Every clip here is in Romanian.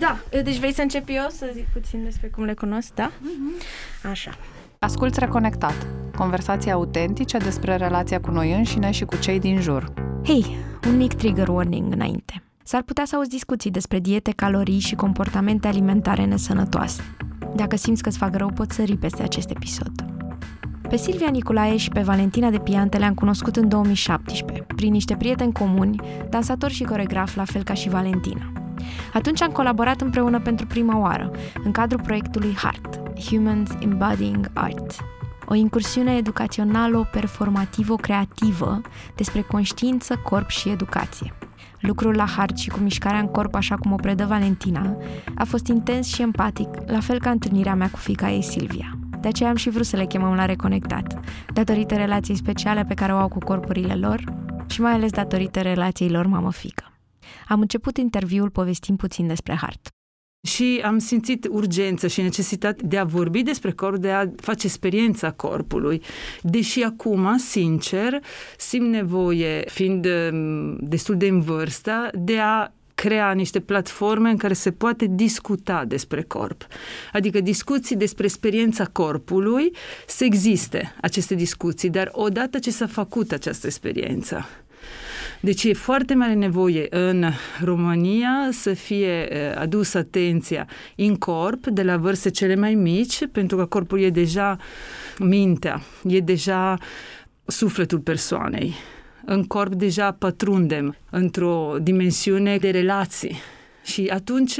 Da, deci vrei să încep eu să zic puțin despre cum le cunosc, da? Mm-hmm. Așa. Asculți Reconectat, conversații autentice despre relația cu noi înșine și cu cei din jur. Hei, un mic trigger warning înainte. S-ar putea să auzi discuții despre diete, calorii și comportamente alimentare nesănătoase. Dacă simți că îți fac rău, poți sări peste acest episod. Pe Silvia Nicolae și pe Valentina de Piante le-am cunoscut în 2017, prin niște prieteni comuni, dansatori și coregraf la fel ca și Valentina. Atunci am colaborat împreună pentru prima oară, în cadrul proiectului HEART, Humans Embodying Art, o incursiune educaționalo-performativo-creativă despre conștiință, corp și educație. Lucrul la hard și cu mișcarea în corp, așa cum o predă Valentina, a fost intens și empatic, la fel ca întâlnirea mea cu fica ei Silvia. De aceea am și vrut să le chemăm la reconectat, datorită relației speciale pe care o au cu corpurile lor și mai ales datorită relației lor mamă-fică. Am început interviul povestind puțin despre Hart. Și am simțit urgență și necesitate de a vorbi despre corp, de a face experiența corpului. Deși acum, sincer, simt nevoie, fiind mm, destul de în vârstă, de a crea niște platforme în care se poate discuta despre corp. Adică discuții despre experiența corpului, să existe aceste discuții, dar odată ce s-a făcut această experiență, deci e foarte mare nevoie în România să fie adusă atenția în corp de la vârste cele mai mici, pentru că corpul e deja mintea, e deja sufletul persoanei. În corp deja pătrundem într-o dimensiune de relații și atunci,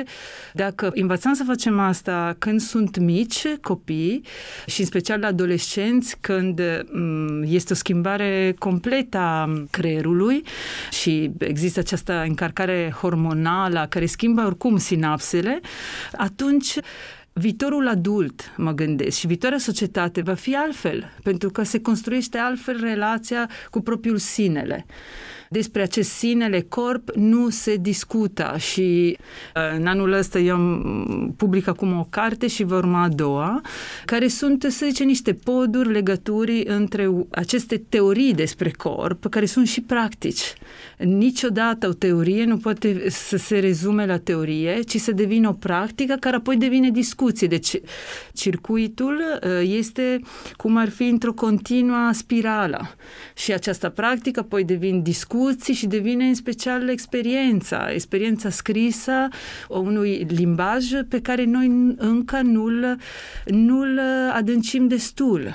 dacă învățăm să facem asta când sunt mici copii și în special adolescenți, când mm, este o schimbare completă a creierului și există această încarcare hormonală care schimbă oricum sinapsele, atunci viitorul adult, mă gândesc, și viitoarea societate va fi altfel, pentru că se construiește altfel relația cu propriul sinele despre acest sinele corp nu se discută și uh, în anul ăsta eu am public acum o carte și vă urma a doua, care sunt, să zicem, niște poduri, legături între aceste teorii despre corp, care sunt și practici. Niciodată o teorie nu poate să se rezume la teorie, ci să devină o practică care apoi devine discuție. Deci circuitul uh, este cum ar fi într-o continuă spirală și această practică apoi devine discuție discuții și devine în special experiența, experiența scrisă unui limbaj pe care noi încă nu-l, nu-l adâncim destul.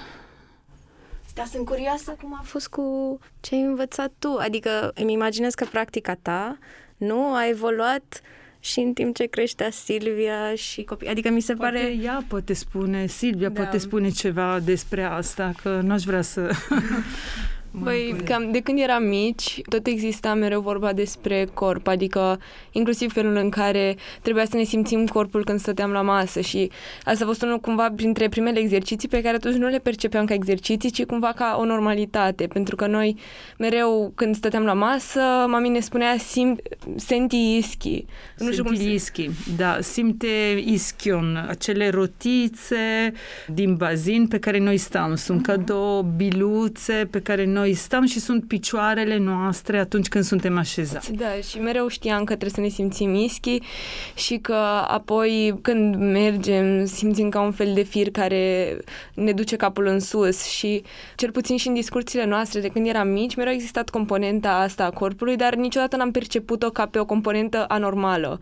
Da, sunt curioasă cum a fost cu ce ai învățat tu. Adică îmi imaginez că practica ta nu a evoluat și în timp ce creștea Silvia și copii. Adică mi se poate pare... ea poate spune, Silvia da. poate spune ceva despre asta, că n-aș vrea să... Băi, cam de când eram mici, tot exista mereu vorba despre corp, adică inclusiv felul în care trebuia să ne simțim corpul când stăteam la masă și asta a fost unul cumva printre primele exerciții pe care atunci nu le percepeam ca exerciții, ci cumva ca o normalitate, pentru că noi mereu când stăteam la masă, mami ne spunea sim, senti ischi. Nu știu cum ischi, da, simte ischion, acele rotițe din bazin pe care noi stăm, sunt uh-huh. ca două biluțe pe care noi noi stăm și sunt picioarele noastre atunci când suntem așezați. Da, și mereu știam că trebuie să ne simțim ischi și că apoi când mergem simțim ca un fel de fir care ne duce capul în sus și cel puțin și în discurțiile noastre de când eram mici mereu a existat componenta asta a corpului, dar niciodată n-am perceput-o ca pe o componentă anormală.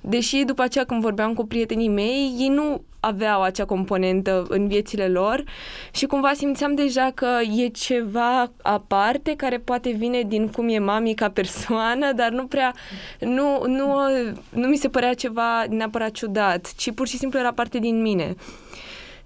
Deși după aceea când vorbeam cu prietenii mei, ei nu aveau acea componentă în viețile lor și cumva simțeam deja că e ceva aparte care poate vine din cum e mami ca persoană, dar nu prea, nu, nu, nu mi se părea ceva neapărat ciudat, ci pur și simplu era parte din mine.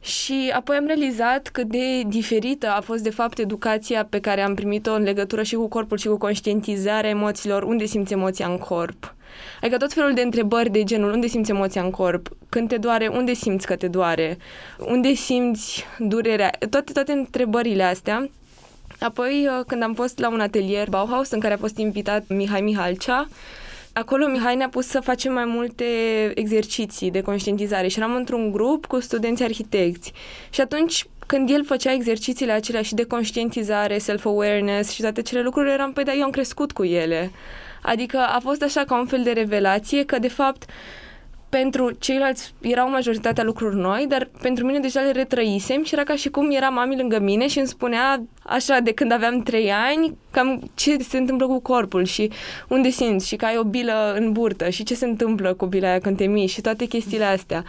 Și apoi am realizat cât de diferită a fost de fapt educația pe care am primit-o în legătură și cu corpul și cu conștientizarea emoțiilor, unde simți emoția în corp. Adică tot felul de întrebări de genul unde simți emoția în corp, când te doare, unde simți că te doare, unde simți durerea, toate, toate întrebările astea. Apoi, uh, când am fost la un atelier Bauhaus în care a fost invitat Mihai Mihalcea, Acolo Mihai ne-a pus să facem mai multe exerciții de conștientizare și eram într-un grup cu studenți arhitecți. Și atunci când el făcea exercițiile acelea și de conștientizare, self-awareness și toate cele lucruri, eram, păi, da, eu am crescut cu ele. Adică a fost așa ca un fel de revelație că, de fapt, pentru ceilalți erau majoritatea lucruri noi, dar pentru mine deja le retrăisem și era ca și cum era mami lângă mine și îmi spunea așa de când aveam trei ani cam ce se întâmplă cu corpul și unde simți și că ai o bilă în burtă și ce se întâmplă cu bila aia când te miști și toate chestiile astea.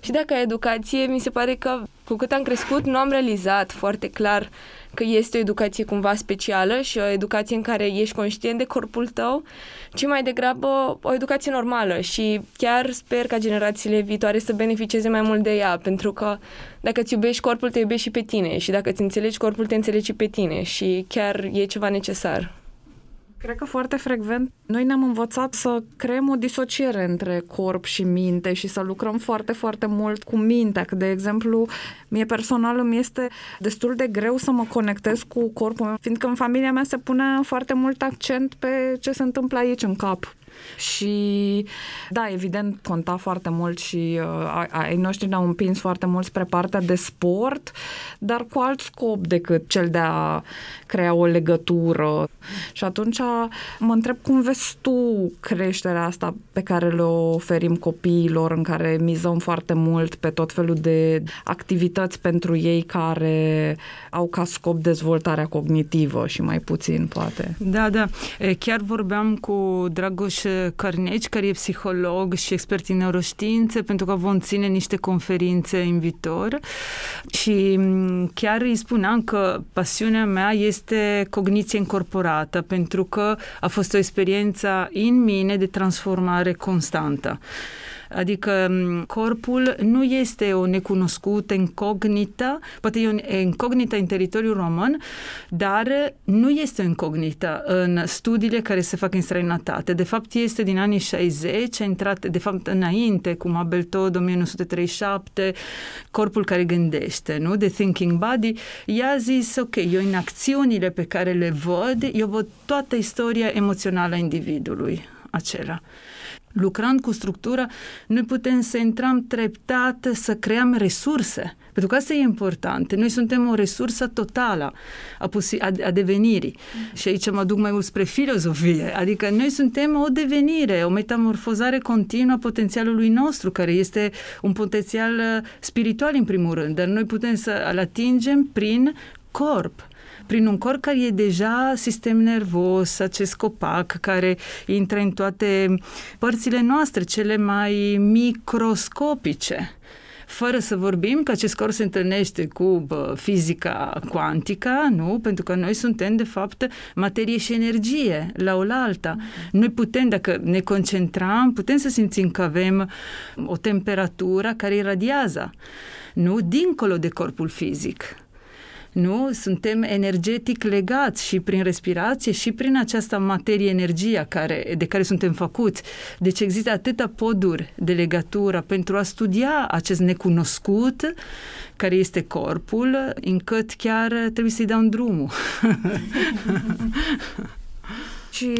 Și dacă ai educație, mi se pare că cu cât am crescut, nu am realizat foarte clar că este o educație cumva specială și o educație în care ești conștient de corpul tău, ci mai degrabă o educație normală. Și chiar sper ca generațiile viitoare să beneficieze mai mult de ea, pentru că dacă îți iubești corpul, te iubești și pe tine. Și dacă îți înțelegi corpul, te înțelegi și pe tine. Și chiar e ceva necesar. Cred că foarte frecvent noi ne-am învățat să creăm o disociere între corp și minte și să lucrăm foarte, foarte mult cu mintea. Că, de exemplu, mie personal îmi este destul de greu să mă conectez cu corpul, fiindcă în familia mea se pune foarte mult accent pe ce se întâmplă aici în cap, și da, evident conta foarte mult și uh, ai noștri ne-au împins foarte mult spre partea de sport, dar cu alt scop decât cel de a crea o legătură. Și atunci mă întreb cum vezi tu creșterea asta pe care le oferim copiilor, în care mizăm foarte mult pe tot felul de activități pentru ei care au ca scop dezvoltarea cognitivă și mai puțin, poate. Da, da. Chiar vorbeam cu Dragoș Cărneci, care e psiholog și expert în neuroștiințe, pentru că vom ține niște conferințe în viitor și chiar îi spuneam că pasiunea mea este cogniție incorporată, pentru că a fost o experiență în mine de transformare constantă. Adică corpul nu este o necunoscută, incognită, poate e o incognită în teritoriul român, dar nu este incognită în studiile care se fac în străinătate. De fapt, este din anii 60, a intrat, de fapt, înainte, cum Abel Todd, 1937, corpul care gândește, nu? The Thinking Body. Ea a zis, ok, eu în acțiunile pe care le văd, eu văd toată istoria emoțională a individului acela lucrând cu structura, noi putem să intrăm treptat, să creăm resurse. Pentru că asta e important. Noi suntem o resursă totală a, posi- a, a devenirii. Mm. Și aici mă duc mai mult spre filozofie. Adică noi suntem o devenire, o metamorfozare continuă a potențialului nostru, care este un potențial uh, spiritual în primul rând, dar noi putem să-l atingem prin corp prin un corp care e deja sistem nervos, acest copac care intră în toate părțile noastre, cele mai microscopice fără să vorbim că acest corp se întâlnește cu bă, fizica cuantică, nu? Pentru că noi suntem, de fapt, materie și energie la oaltă. Mm-hmm. Noi putem, dacă ne concentrăm, putem să simțim că avem o temperatură care iradiază, nu? Dincolo de corpul fizic nu? Suntem energetic legați și prin respirație și prin această materie, energia care, de care suntem făcuți. Deci există atâta poduri de legătură pentru a studia acest necunoscut care este corpul, încât chiar trebuie să-i dau drumul. și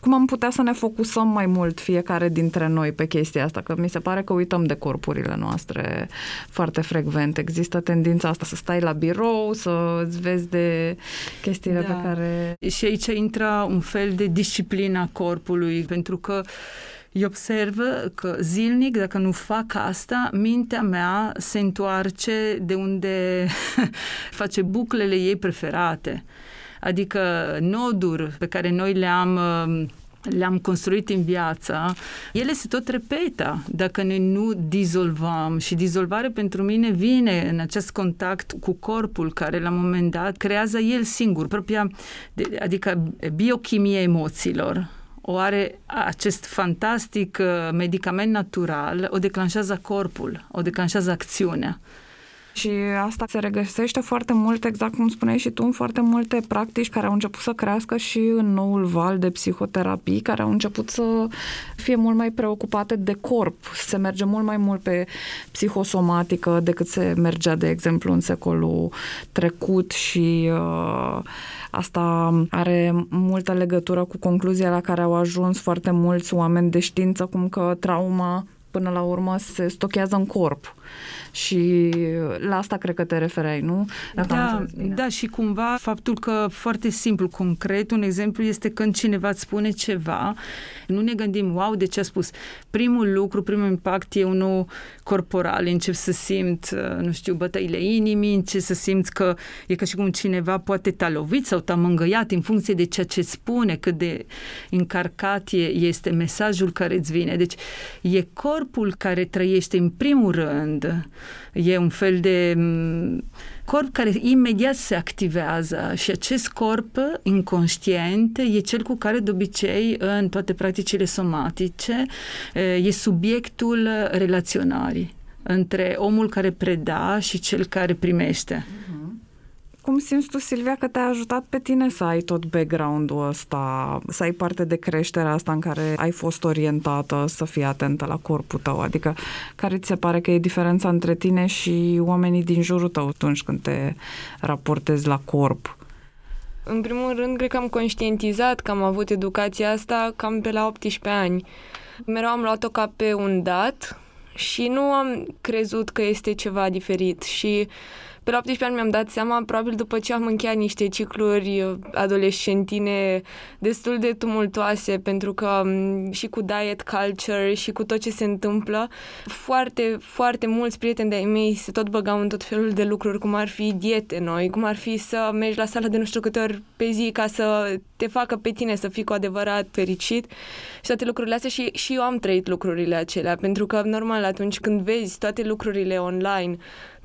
cum am putea să ne focusăm mai mult fiecare dintre noi pe chestia asta, că mi se pare că uităm de corpurile noastre foarte frecvent. Există tendința asta să stai la birou, să îți vezi de chestiile da. pe care... Și aici intră un fel de disciplina corpului, pentru că eu observ că zilnic, dacă nu fac asta, mintea mea se întoarce de unde face buclele ei preferate adică noduri pe care noi le-am le-am construit în viață, ele se tot repetă dacă noi nu dizolvăm și dizolvare pentru mine vine în acest contact cu corpul care la un moment dat creează el singur, propria, adică biochimia emoțiilor o are acest fantastic uh, medicament natural, o declanșează corpul, o declanșează acțiunea. Și asta se regăsește foarte mult, exact cum spuneai și tu, în foarte multe practici care au început să crească și în noul val de psihoterapii, care au început să fie mult mai preocupate de corp. Se merge mult mai mult pe psihosomatică decât se mergea, de exemplu, în secolul trecut și uh, asta are multă legătură cu concluzia la care au ajuns foarte mulți oameni de știință, cum că trauma până la urmă se stochează în corp. Și la asta cred că te referai, nu? Dacă da, da, și cumva faptul că foarte simplu, concret, un exemplu este când cineva îți spune ceva, nu ne gândim, wow, de ce a spus. Primul lucru, primul impact e unul corporal, încep să simt, nu știu, bătăile inimii, încep să simți că e ca și cum cineva poate te-a lovit sau te-a mângăiat în funcție de ceea ce spune, cât de încarcat e, este mesajul care îți vine. Deci e corpul care trăiește în primul rând E un fel de mm, corp care imediat se activează și acest corp inconștient e cel cu care de obicei în toate practicile somatice e subiectul relaționării între omul care preda și cel care primește. Uh-huh. Cum simți tu, Silvia, că te-a ajutat pe tine să ai tot background-ul ăsta, să ai parte de creșterea asta în care ai fost orientată să fii atentă la corpul tău? Adică, care ți se pare că e diferența între tine și oamenii din jurul tău atunci când te raportezi la corp? În primul rând, cred că am conștientizat că am avut educația asta cam pe la 18 ani. Mereu am luat-o ca pe un dat și nu am crezut că este ceva diferit și pe la 18 ani mi-am dat seama, probabil după ce am încheiat niște cicluri adolescentine destul de tumultoase, pentru că și cu diet culture și cu tot ce se întâmplă, foarte, foarte mulți prieteni de-ai mei se tot băgau în tot felul de lucruri, cum ar fi diete noi, cum ar fi să mergi la sală de nu știu câte ori pe zi ca să te facă pe tine să fii cu adevărat fericit și toate lucrurile astea și, și eu am trăit lucrurile acelea, pentru că normal atunci când vezi toate lucrurile online,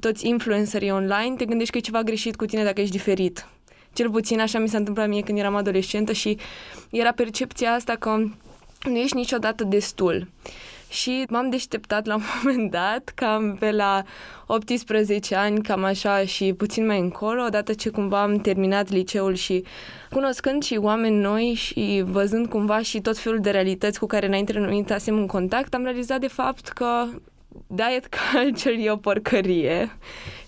toți influencerii online, te gândești că e ceva greșit cu tine dacă ești diferit. Cel puțin așa mi s-a întâmplat mie când eram adolescentă și era percepția asta că nu ești niciodată destul. Și m-am deșteptat la un moment dat, cam pe la 18 ani, cam așa și puțin mai încolo, odată ce cumva am terminat liceul și cunoscând și oameni noi și văzând cumva și tot felul de realități cu care înainte nu intrasem în contact, am realizat de fapt că diet culture e o porcărie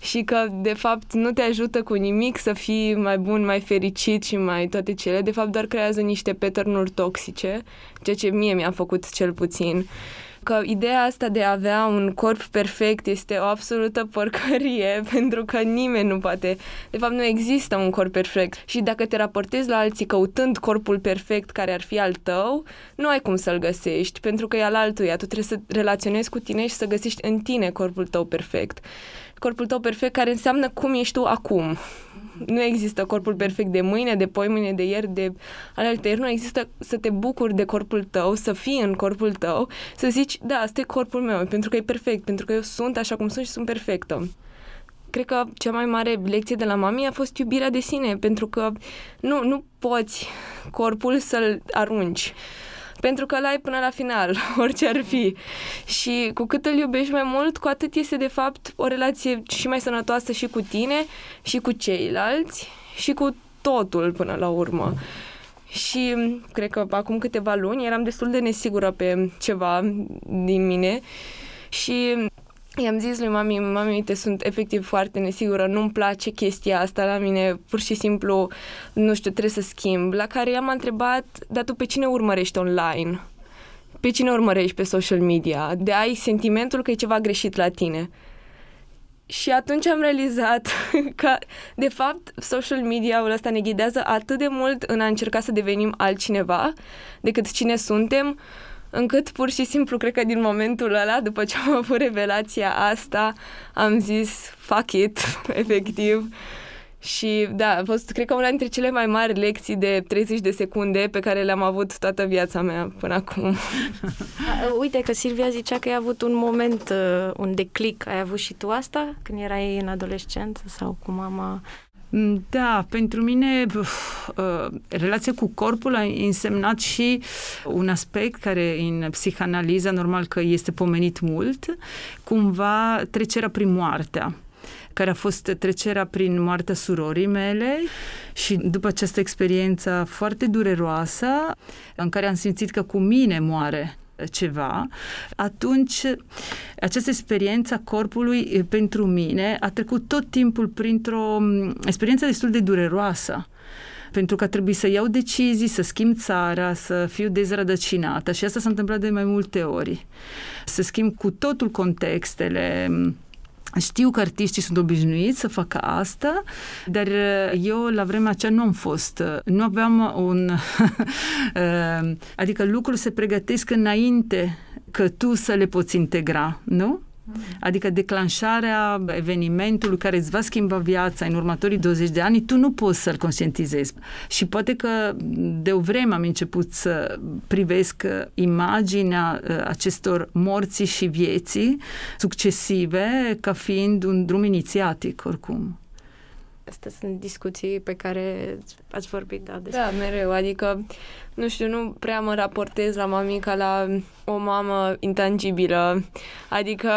și că, de fapt, nu te ajută cu nimic să fii mai bun, mai fericit și mai toate cele. De fapt, doar creează niște pattern toxice, ceea ce mie mi-a făcut cel puțin că ideea asta de a avea un corp perfect este o absolută porcărie, pentru că nimeni nu poate. De fapt, nu există un corp perfect. Și dacă te raportezi la alții căutând corpul perfect care ar fi al tău, nu ai cum să-l găsești, pentru că e al altuia. Tu trebuie să relaționezi cu tine și să găsești în tine corpul tău perfect. Corpul tău perfect care înseamnă cum ești tu acum nu există corpul perfect de mâine, de poi mâine, de ieri, de alaltăieri. Nu există să te bucuri de corpul tău, să fii în corpul tău, să zici, da, asta e corpul meu, pentru că e perfect, pentru că eu sunt așa cum sunt și sunt perfectă cred că cea mai mare lecție de la mami a fost iubirea de sine, pentru că nu, nu poți corpul să-l arunci pentru că l-ai până la final, orice ar fi. Și cu cât îl iubești mai mult, cu atât este de fapt o relație și mai sănătoasă și cu tine, și cu ceilalți, și cu totul până la urmă. Și cred că acum câteva luni eram destul de nesigură pe ceva din mine și I-am zis lui mami, mami, uite, sunt efectiv foarte nesigură, nu-mi place chestia asta la mine, pur și simplu, nu știu, trebuie să schimb. La care i-am întrebat, dar tu pe cine urmărești online? Pe cine urmărești pe social media? De ai sentimentul că e ceva greșit la tine. Și atunci am realizat că, de fapt, social media-ul ăsta ne ghidează atât de mult în a încerca să devenim altcineva decât cine suntem, încât pur și simplu, cred că din momentul ăla, după ce am avut revelația asta, am zis fuck it, efectiv. Și da, a fost, cred că, una dintre cele mai mari lecții de 30 de secunde pe care le-am avut toată viața mea până acum. Uite că Silvia zicea că ai avut un moment, uh, un declic. Ai avut și tu asta când erai în adolescență sau cu mama? Mm, da, pentru mine uh, relația cu corpul a însemnat și un aspect care în psihanaliza normal că este pomenit mult, cumva trecerea prin moartea care a fost trecerea prin moartea surorii mele și după această experiență foarte dureroasă în care am simțit că cu mine moare ceva, atunci această experiență a corpului pentru mine a trecut tot timpul printr-o experiență destul de dureroasă pentru că a trebuit să iau decizii, să schimb țara, să fiu dezrădăcinată și asta s-a întâmplat de mai multe ori. Să schimb cu totul contextele, știu că artiștii sunt obișnuiți să facă asta, dar eu la vremea aceea nu am fost, nu aveam un... adică lucrurile se pregătesc înainte că tu să le poți integra, nu? Adică declanșarea evenimentului care îți va schimba viața în următorii 20 de ani, tu nu poți să-l conștientizezi. Și poate că de o vreme am început să privesc imaginea uh, acestor morții și vieții succesive ca fiind un drum inițiatic, oricum. Astea sunt discuții pe care ați vorbit, da? Despre... Da, mereu, adică, nu știu, nu prea mă raportez la mamica la o mamă intangibilă, adică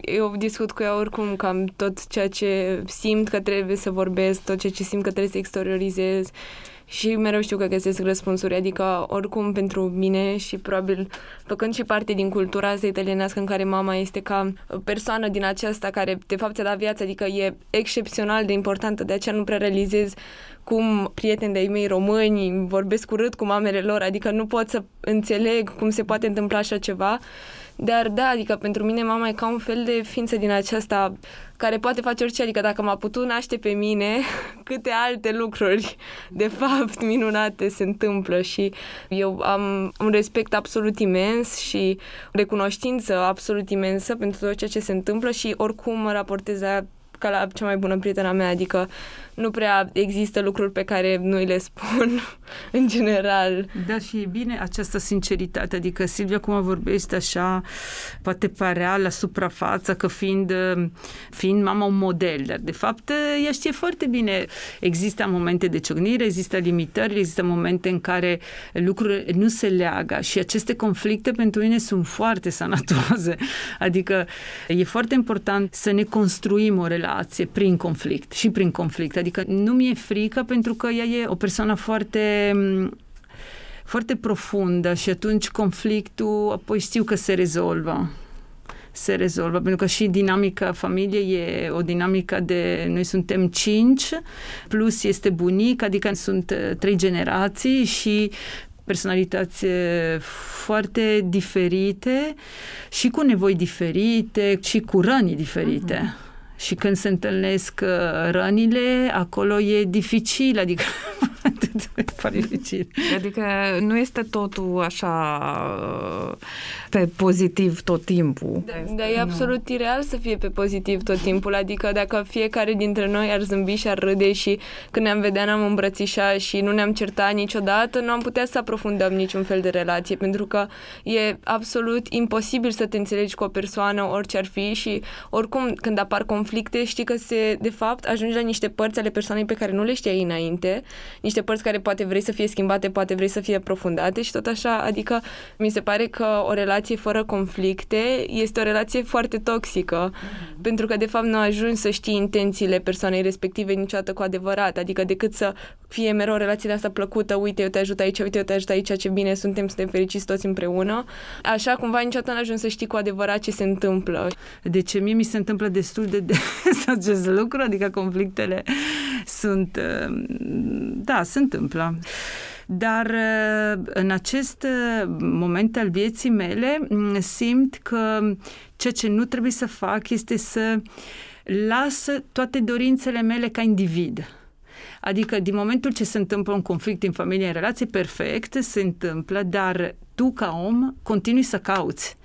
eu discut cu ea oricum cam tot ceea ce simt că trebuie să vorbesc, tot ceea ce simt că trebuie să exteriorizez și mereu știu că găsesc răspunsuri, adică oricum pentru mine și probabil făcând și parte din cultura asta italienească în care mama este ca persoană din aceasta care de fapt ți-a dat viață, adică e excepțional de importantă, de aceea nu prea realizez cum prieteni de-ai mei români vorbesc urât cu mamele lor, adică nu pot să înțeleg cum se poate întâmpla așa ceva. Dar da, adică pentru mine mama e ca un fel de ființă din aceasta care poate face orice, adică dacă m-a putut naște pe mine, câte alte lucruri de fapt minunate se întâmplă și eu am un respect absolut imens și recunoștință absolut imensă pentru tot ceea ce se întâmplă și oricum mă raportez la ca la cea mai bună prietena mea, adică nu prea există lucruri pe care nu le spun în general. Da, și e bine această sinceritate, adică Silvia cum vorbește așa, poate părea la suprafață că fiind, fiind mama un model, dar de fapt ea știe foarte bine, există momente de ciocnire, există limitări, există momente în care lucrurile nu se leagă și aceste conflicte pentru mine sunt foarte sănătoase, adică e foarte important să ne construim o relație prin conflict și prin conflict, Adică nu mi-e frică pentru că ea e o persoană foarte foarte profundă și atunci conflictul apoi știu că se rezolvă se rezolvă, pentru că și dinamica familiei e o dinamică de, noi suntem cinci, plus este bunic, adică sunt uh, trei generații și personalități uh, foarte diferite și cu nevoi diferite și cu răni diferite. Uh-huh. Și când se întâlnesc uh, rănile, acolo e dificil, adică foarte dificil. Adică nu este totul așa uh, pe pozitiv tot timpul. Da, dar e absolut nu. ireal să fie pe pozitiv tot timpul, adică dacă fiecare dintre noi ar zâmbi și ar râde și când ne-am vedea ne-am îmbrățișat și nu ne-am certat niciodată, nu am putea să aprofundăm niciun fel de relație, pentru că e absolut imposibil să te înțelegi cu o persoană orice ar fi și oricum când apar conflicte știi că se, de fapt ajungi la niște părți ale persoanei pe care nu le știai înainte, niște părți care poate vrei să fie schimbate, poate vrei să fie aprofundate și tot așa, adică mi se pare că o relație fără conflicte este o relație foarte toxică, mm-hmm. pentru că de fapt nu ajungi să știi intențiile persoanei respective niciodată cu adevărat, adică decât să fie mereu relația asta plăcută, uite, eu te ajut aici, uite, eu te ajut aici, ce bine suntem, suntem fericiți toți împreună. Așa, cumva, niciodată nu ajungi să știi cu adevărat ce se întâmplă. De ce mie mi se întâmplă destul de des acest lucru, adică conflictele sunt, da, se întâmplă. Dar uh, în acest uh, moment al vieții mele mm, simt că ceea ce nu trebuie să fac este să las toate dorințele mele ca individ. Adică din momentul ce se întâmplă un conflict în familie, în relație, perfect, se întâmplă, dar tu ca om continui să cauți.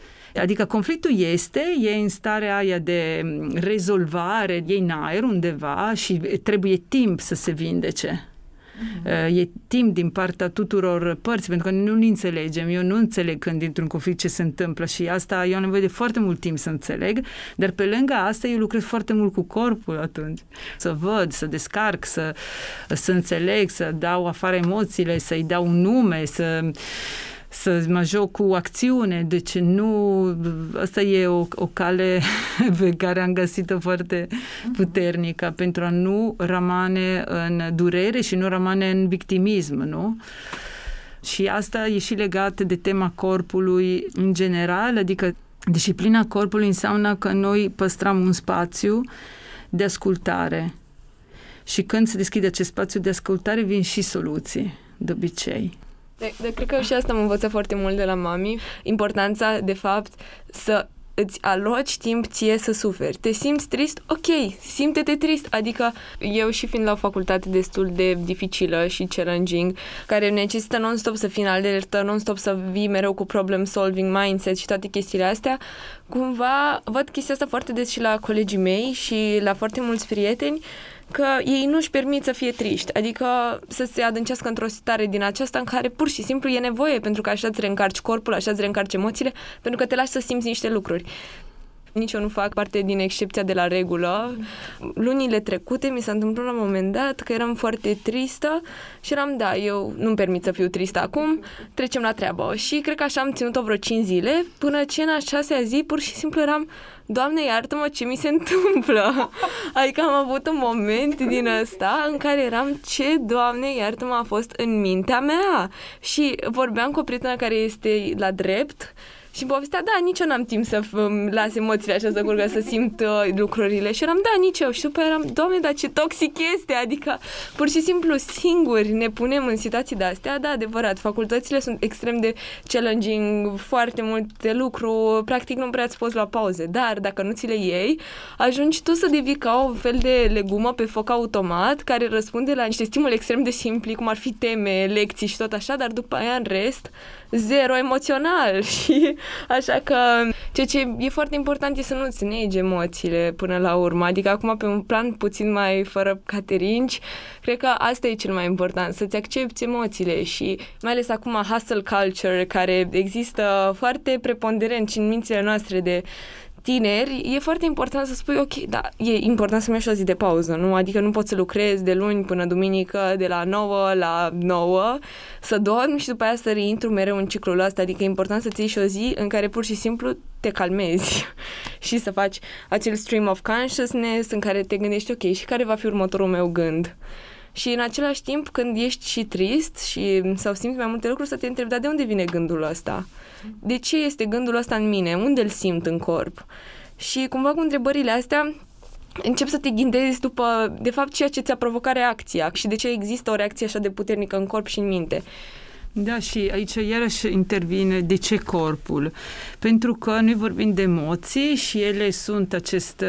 Adică conflictul este, e în starea aia de rezolvare, e în aer undeva și trebuie timp să se vindece. Uh-huh. E timp din partea tuturor părți, pentru că nu înțelegem. Eu nu înțeleg când dintr-un conflict ce se întâmplă și asta eu am nevoie de foarte mult timp să înțeleg, dar pe lângă asta eu lucrez foarte mult cu corpul atunci. Să văd, să descarc, să, să înțeleg, să dau afară emoțiile, să-i dau un nume, să să mă joc cu acțiune, deci nu, asta e o, o cale pe care am găsit-o foarte mhm. puternică pentru a nu rămâne în durere și nu rămâne în victimism, nu? Și asta e și legat de tema corpului în general, adică disciplina corpului înseamnă că noi păstrăm un spațiu de ascultare Și când se deschide acest spațiu de ascultare, vin și soluții, de obicei. De, de, cred că și asta am învățat foarte mult de la mami. Importanța, de fapt, să îți aloci timp ție să suferi. Te simți trist? Ok, simte-te trist. Adică eu și fiind la o facultate destul de dificilă și challenging, care necesită non-stop să fii în alertă, non-stop să vii mereu cu problem solving mindset și toate chestiile astea, cumva văd chestia asta foarte des și la colegii mei și la foarte mulți prieteni că ei nu-și permit să fie triști, adică să se adâncească într-o stare din aceasta în care pur și simplu e nevoie, pentru că așa îți reîncarci corpul, așa îți reîncarci emoțiile, pentru că te lași să simți niște lucruri. Nici eu nu fac parte din excepția de la regulă. Lunile trecute mi s-a întâmplat la un moment dat că eram foarte tristă și eram, da, eu nu-mi permit să fiu tristă acum, trecem la treabă. Și cred că așa am ținut-o vreo 5 zile, până ce în a șasea zi pur și simplu eram, Doamne, iartă-mă ce mi se întâmplă. Adică am avut un moment din ăsta în care eram, ce, Doamne, iartă-mă, a fost în mintea mea. Și vorbeam cu o prietenă care este la drept și povestea, da, nici eu n-am timp să las emoțiile așa să curgă, să simt uh, lucrurile. Și eram, da, nici eu. Și după eram, doamne, dar ce toxic este. Adică, pur și simplu, singuri ne punem în situații de astea. Da, adevărat, facultățile sunt extrem de challenging, foarte mult de lucru, practic nu prea îți poți lua pauze. Dar, dacă nu ți le iei, ajungi tu să devii ca un fel de legumă pe foc automat, care răspunde la niște stimuli extrem de simpli, cum ar fi teme, lecții și tot așa, dar după aia, în rest, zero emoțional și așa că ceea ce e foarte important e să nu-ți negi emoțiile până la urmă, adică acum pe un plan puțin mai fără caterinci, cred că asta e cel mai important, să-ți accepti emoțiile și mai ales acum hustle culture care există foarte preponderent și în mințile noastre de tineri, e foarte important să spui, ok, da, e important să-mi iau și o zi de pauză, nu? Adică nu pot să lucrez de luni până duminică, de la 9 la 9, să dorm și după aia să reintru mereu în ciclul ăsta. Adică e important să-ți iei și o zi în care pur și simplu te calmezi și să faci acel stream of consciousness în care te gândești, ok, și care va fi următorul meu gând? Și în același timp, când ești și trist și sau simți mai multe lucruri, să te întrebi, dar de unde vine gândul ăsta? De ce este gândul ăsta în mine? Unde îl simt în corp? Și cumva cu întrebările astea încep să te ghindezi după, de fapt, ceea ce ți-a provocat reacția și de ce există o reacție așa de puternică în corp și în minte. Da, și aici iarăși intervine de ce corpul. Pentru că noi vorbim de emoții și ele sunt acest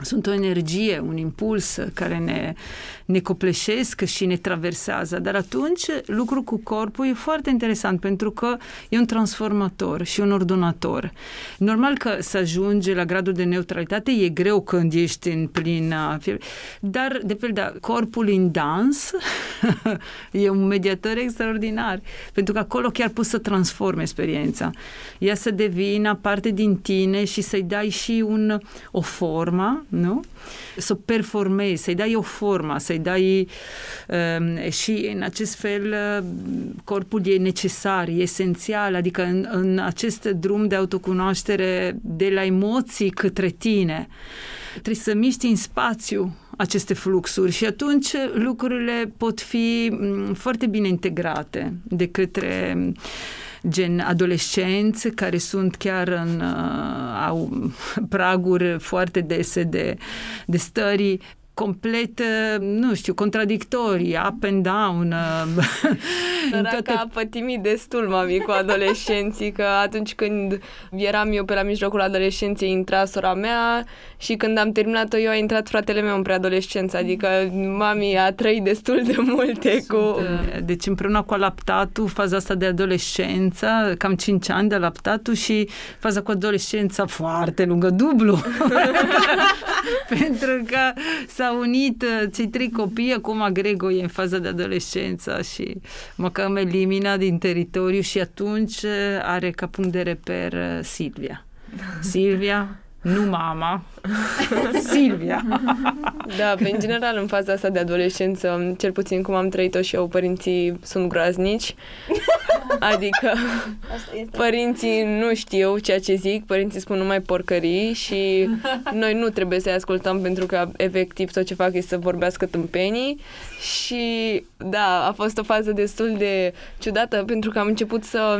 sunt o energie, un impuls care ne, ne copleșesc și ne traversează, dar atunci lucrul cu corpul e foarte interesant pentru că e un transformator și un ordonator. Normal că să ajunge la gradul de neutralitate e greu când ești în plină dar de pildă corpul în dans e un mediator extraordinar pentru că acolo chiar poți să transforme experiența. Ea să devină parte din tine și să-i dai și un, o formă, nu? Să performezi, să-i dai o formă, să-i dai uh, și în acest fel uh, corpul e necesar, e esențial, adică în, în acest drum de autocunoaștere de la emoții către tine trebuie să miști în spațiu aceste fluxuri și atunci lucrurile pot fi mm, foarte bine integrate de către gen adolescenți care sunt chiar în uh, au praguri foarte dese de, de stări complet, nu știu, contradictorii, up and down. Săraca toate... a pătimit destul, mami, cu adolescenții, că atunci când eram eu pe la mijlocul adolescenței, intra sora mea și când am terminat-o eu, a intrat fratele meu în preadolescență, adică mami a trăit destul de multe Sunt, cu... Deci împreună cu alaptatul, faza asta de adolescență, cam 5 ani de alaptatul și faza cu adolescența foarte lungă, dublu. Pentru că s-au unit uh, cei trei copii, acum Grego e în faza de adolescență și mă cam elimina din teritoriu și atunci uh, are ca punct de reper uh, Silvia. Silvia, nu mama, Silvia. da, pe în general în faza asta de adolescență, cel puțin cum am trăit-o și eu, părinții sunt groaznici. Adică părinții nu știu ceea ce zic, părinții spun numai porcării și noi nu trebuie să-i ascultăm pentru că efectiv tot ce fac e să vorbească tâmpenii și da, a fost o fază destul de ciudată pentru că am început să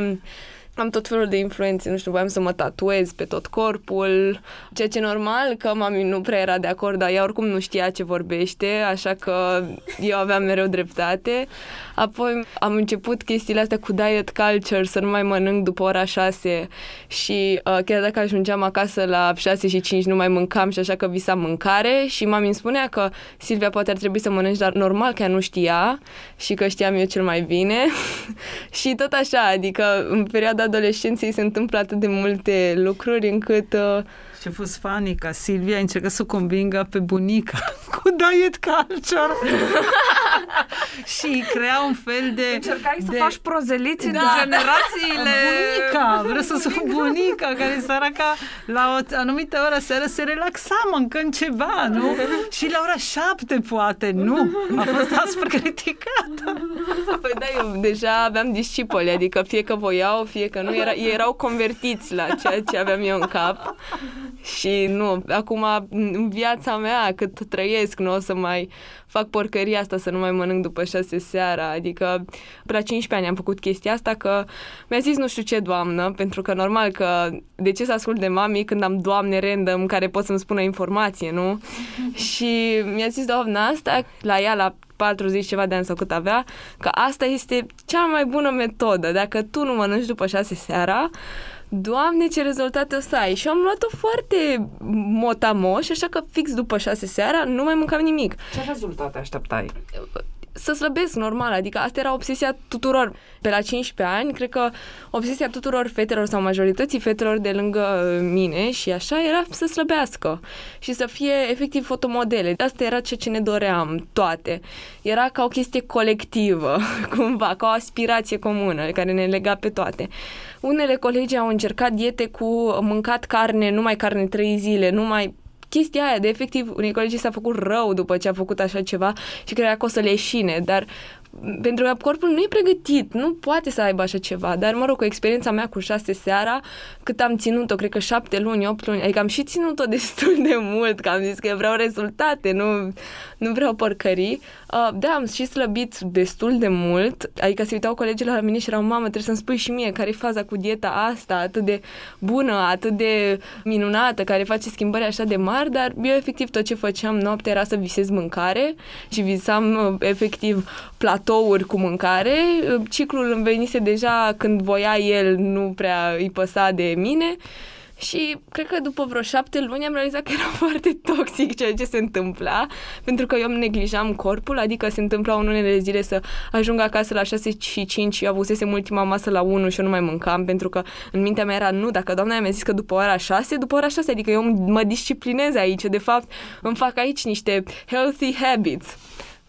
am tot felul de influențe, nu știu, voiam să mă tatuez pe tot corpul, ceea ce normal că mami nu prea era de acord, dar ea oricum nu știa ce vorbește, așa că eu aveam mereu dreptate. Apoi am început chestiile astea cu diet culture, să nu mai mănânc după ora 6 și uh, chiar dacă ajungeam acasă la 6 și 5 nu mai mâncam și așa că visam mâncare și mami îmi spunea că Silvia poate ar trebui să mănânci, dar normal că ea nu știa și că știam eu cel mai bine. Și tot așa, adică în perioada adolescenței se întâmplă atât de multe lucruri încât uh, ce a fost funny ca Silvia a încercat să o convingă pe bunica cu diet culture și crea un fel de... Încercai să de... faci prozeliții da. de generațiile... Bunica, vreau să spun bunica, care săraca la o anumită oră seara se relaxa mâncând ceva, nu? Și la ora șapte, poate, nu? A fost aspru criticată. Păi da, eu deja aveam discipoli, adică fie că voiau, fie că nu, era, ei erau convertiți la ceea ce aveam eu în cap și nu, acum în viața mea cât trăiesc nu o să mai fac porcăria asta să nu mai mănânc după șase seara, adică la 15 ani am făcut chestia asta că mi-a zis nu știu ce doamnă, pentru că normal că de ce să ascult de mami când am doamne random care pot să-mi spună informație, nu? și mi-a zis doamna asta, la ea la 40 ceva de ani sau cât avea, că asta este cea mai bună metodă. Dacă tu nu mănânci după șase seara, Doamne, ce rezultate o să ai! Și am luat-o foarte motamoș, așa că fix după șase seara nu mai mâncam nimic. Ce rezultate așteptai? Să slăbesc normal, adică asta era obsesia tuturor. Pe la 15 ani, cred că obsesia tuturor fetelor sau majorității fetelor de lângă mine și așa era să slăbească și să fie efectiv fotomodele. Asta era ceea ce ne doream toate. Era ca o chestie colectivă, cumva, ca o aspirație comună care ne lega pe toate. Unele colegi au încercat diete cu mâncat carne, numai carne trei zile, numai chestia aia de efectiv unii colegi s-a făcut rău după ce a făcut așa ceva și credea că o să leșine, dar pentru că corpul nu e pregătit, nu poate să aibă așa ceva, dar mă rog, cu experiența mea cu șase seara, cât am ținut-o, cred că șapte luni, opt luni, adică am și ținut-o destul de mult, că am zis că vreau rezultate, nu, nu vreau porcării. Uh, da, am și slăbit destul de mult, adică se uitau colegii la mine și erau, mamă, trebuie să-mi spui și mie care e faza cu dieta asta, atât de bună, atât de minunată, care face schimbări așa de mari, dar eu efectiv tot ce făceam noaptea era să visez mâncare și visam uh, efectiv platouri cu mâncare. Ciclul îmi venise deja când voia el, nu prea îi păsa de mine și cred că după vreo șapte luni am realizat că era foarte toxic ceea ce se întâmpla, pentru că eu îmi neglijam corpul, adică se întâmpla în unele zile să ajung acasă la 6 și 5 și avusesem ultima masă la 1 și eu nu mai mâncam, pentru că în mintea mea era nu, dacă doamna mi-a zis că după ora 6, după ora 6, adică eu mă disciplinez aici, de fapt îmi fac aici niște healthy habits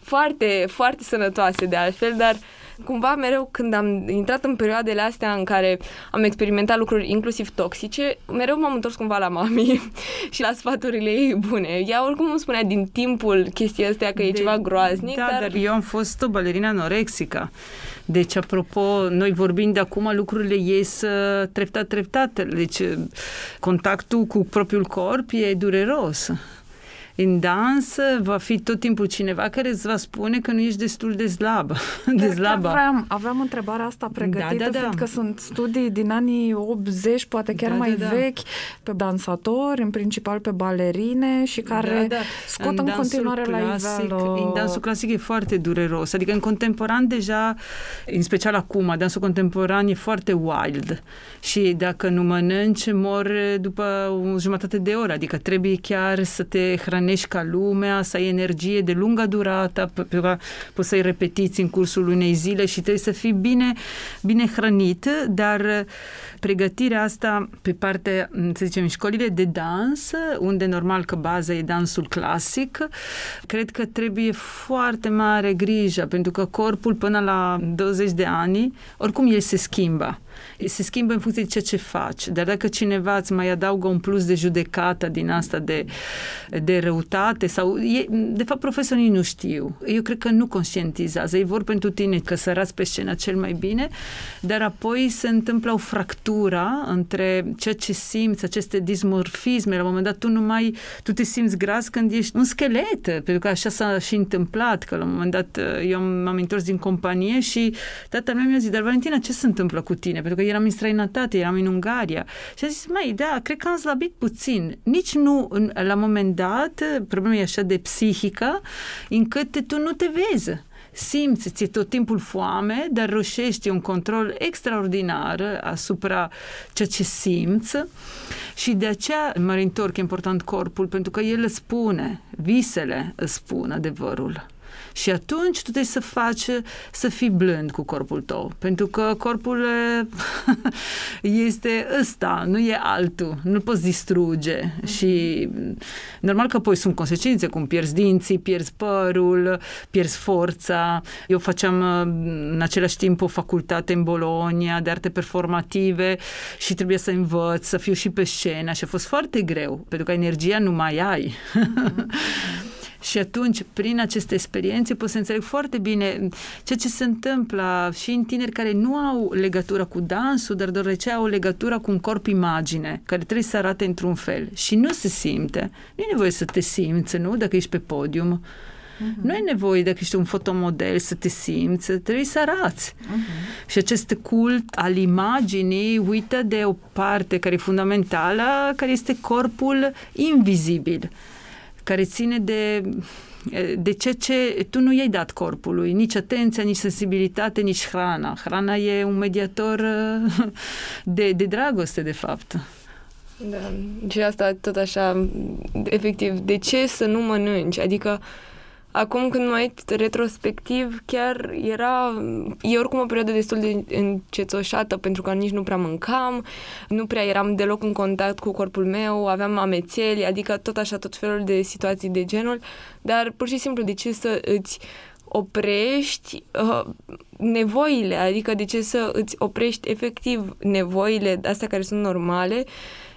foarte, foarte sănătoase de altfel, dar cumva mereu când am intrat în perioadele astea în care am experimentat lucruri inclusiv toxice, mereu m-am întors cumva la mami și la sfaturile ei bune. Ea oricum îmi spunea din timpul chestia asta că e de, ceva groaznic. Da, dar... dar eu am fost o balerină anorexică. Deci, apropo, noi vorbim de acum, lucrurile ies uh, treptat, treptat. Deci, contactul cu propriul corp e dureros în dans va fi tot timpul cineva care îți va spune că nu ești destul de slabă. de slabă. Aveam, aveam întrebarea asta pregătită, da, da, da. că sunt studii din anii 80, poate chiar da, mai da, da. vechi, pe dansatori, în principal pe balerine și care da, da. scot în, în continuare clasic, la iveală. În dansul clasic e foarte dureros, adică în contemporan deja, în special acum, dansul contemporan e foarte wild și dacă nu mănânci, mor după o jumătate de oră, adică trebuie chiar să te hrănești hrănești ca lumea, să ai energie de lungă durată, pentru că poți să-i repetiți în cursul unei zile și trebuie să fii bine, bine hrănit, dar pregătirea asta pe partea, să zicem, în școlile de dans, unde normal că baza e dansul clasic, cred că trebuie foarte mare grijă, pentru că corpul până la 20 de ani, oricum el se schimbă se schimbă în funcție de ceea ce faci. Dar dacă cineva îți mai adaugă un plus de judecată din asta de, de răutate sau... E, de fapt, profesorii nu știu. Eu cred că nu conștientizează. Ei vor pentru tine că să pe scena cel mai bine, dar apoi se întâmplă o fractură între ceea ce simți, aceste dismorfisme. La un moment dat tu nu mai... Tu te simți gras când ești un schelet, pentru că așa s-a și întâmplat, că la un moment dat eu m-am întors din companie și tatăl meu mi-a zis, dar Valentina, ce se întâmplă cu tine? Pentru că eram în străinătate, eram în Ungaria. Și am zis, mai, da, cred că am slăbit puțin. Nici nu, la un moment dat, problema e așa de psihică, încât tu nu te vezi simți, ți tot timpul foame, dar reușești un control extraordinar asupra ceea ce simți și de aceea mă întorc important corpul, pentru că el spune, visele spun adevărul. Și atunci tu trebuie să faci, să fii blând cu corpul tău, pentru că corpul este ăsta, nu e altul, nu poți distruge mm-hmm. și normal că apoi sunt consecințe, cum pierzi dinții, pierzi părul, pierzi forța. Eu făceam în același timp o facultate în Bologna de arte performative și trebuia să învăț, să fiu și pe scenă și a fost foarte greu, pentru că energia nu mai ai. Mm-hmm. Și atunci, prin aceste experiențe, pot să înțeleg foarte bine ceea ce se întâmplă și în tineri care nu au legătură cu dansul, dar deoarece au legătură cu un corp imagine, care trebuie să arate într-un fel și nu se simte. Nu e nevoie să te simți, nu? Dacă ești pe podium. Uh-huh. Nu ai nevoie dacă ești un fotomodel să te simți, trebuie să arați. Uh-huh. Și acest cult al imaginii uită de o parte care e fundamentală, care este corpul invizibil care ține de de ce ce tu nu i-ai dat corpului, nici atenția, nici sensibilitate, nici hrana. Hrana e un mediator de, de dragoste, de fapt. Da, și asta tot așa, efectiv, de ce să nu mănânci? Adică Acum când mai uit retrospectiv, chiar era, e oricum o perioadă destul de încețoșată pentru că nici nu prea mâncam, nu prea eram deloc în contact cu corpul meu, aveam amețeli, adică tot așa, tot felul de situații de genul, dar pur și simplu de ce să îți oprești uh, nevoile, adică de ce să îți oprești efectiv nevoile astea care sunt normale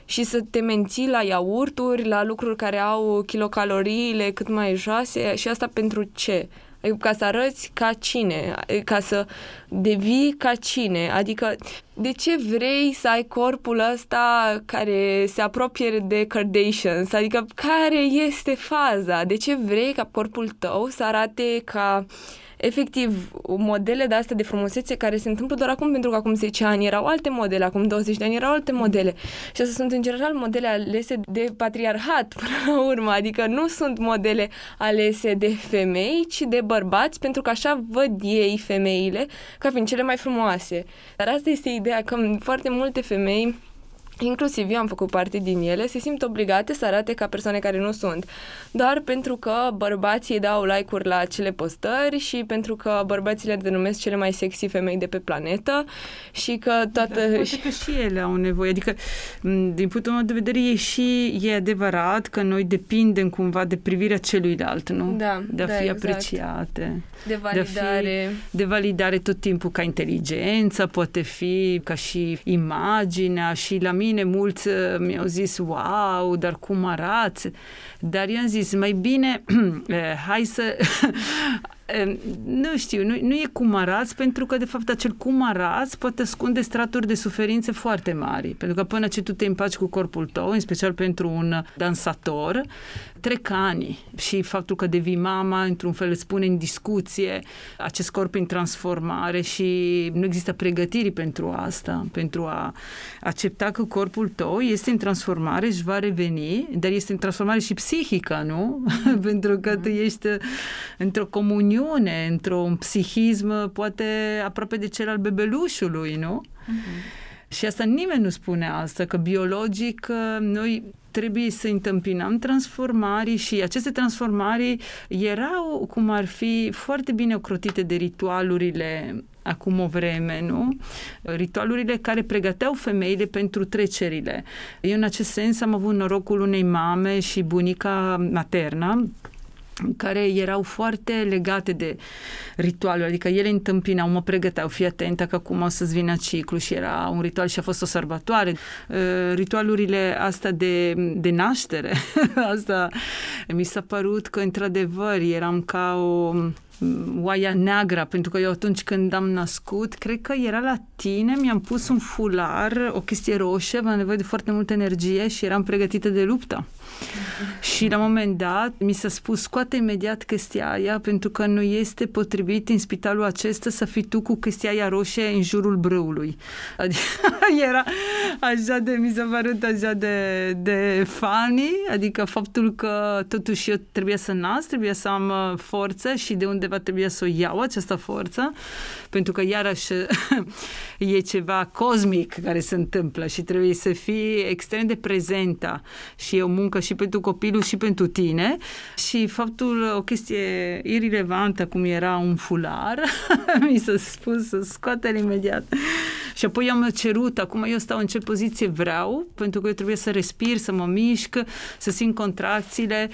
și să te menții la iaurturi, la lucruri care au kilocaloriile cât mai joase și asta pentru ce? Adică ca să arăți ca cine, ca să devii ca cine. Adică de ce vrei să ai corpul ăsta care se apropie de Kardashians? Adică care este faza? De ce vrei ca corpul tău să arate ca uh, efectiv, modele de astea de frumusețe care se întâmplă doar acum, pentru că acum 10 ani erau alte modele, acum 20 de ani erau alte modele. Și astea sunt, în general, modele alese de patriarhat, până la urmă. Adică nu sunt modele alese de femei, ci de bărbați, pentru că așa văd ei femeile ca fiind cele mai frumoase. Dar asta este ideea, că foarte multe femei inclusiv eu am făcut parte din ele, se simt obligate să arate ca persoane care nu sunt. Doar pentru că bărbații dau like-uri la acele postări și pentru că bărbații le denumesc cele mai sexy femei de pe planetă și că toată... Da, poate că și ele au nevoie. Adică, din punctul meu de vedere, e și e adevărat că noi depindem cumva de privirea celuilalt, nu? Da, De a da, fi exact. apreciate. De validare. De, a fi, de validare tot timpul ca inteligența, poate fi ca și imaginea și la mine mine mulți uh, mi-au zis, wow, dar cum arăți? Dar eu am zis, mai bine, eh, hai să... nu știu, nu, nu e cum arăți, pentru că, de fapt, acel cum arăți poate ascunde straturi de suferințe foarte mari. Pentru că până ce tu te împaci cu corpul tău, în special pentru un dansator, trec ani și faptul că devii mama, într-un fel, îți pune în discuție acest corp în transformare și nu există pregătiri pentru asta, pentru a accepta că corpul tău este în transformare, își va reveni, dar este în transformare și psihică, nu? pentru că tu ești într-o comuniune, într-un psihism poate aproape de cel al bebelușului, nu? Uh-huh. Și asta nimeni nu spune asta, că biologic noi trebuie să întâmpinăm transformări și aceste transformări erau, cum ar fi, foarte bine ocrotite de ritualurile acum o vreme, nu? Ritualurile care pregăteau femeile pentru trecerile. Eu, în acest sens, am avut norocul unei mame și bunica maternă, care erau foarte legate de ritualul, adică ele întâmpinau, mă pregăteau, fii atentă că acum o să-ți vină ciclu și era un ritual și a fost o sărbătoare. Uh, ritualurile astea de, de naștere, asta mi s-a părut că într-adevăr eram ca o mm, oaia neagră, pentru că eu atunci când am născut, cred că era la tine, mi-am pus un fular, o chestie roșie, aveam nevoie de foarte multă energie și eram pregătită de luptă. Și la un moment dat mi s-a spus scoate imediat chestia aia pentru că nu este potrivit în spitalul acesta să fii tu cu chestia aia roșie în jurul brâului. Adică era așa de, mi s-a părut așa de, de funny, adică faptul că totuși eu trebuia să nasc, trebuia să am uh, forță și de undeva trebuia să o iau această forță, pentru că iarăși e ceva cosmic care se întâmplă și trebuie să fii extrem de prezentă. Și e o muncă și pentru copilul și pentru tine. Și faptul, o chestie irrelevantă cum era un fular, mi s-a spus să scoate imediat. Și apoi am cerut, acum eu stau în ce poziție vreau, pentru că eu trebuie să respir, să mă mișc, să simt contracțiile.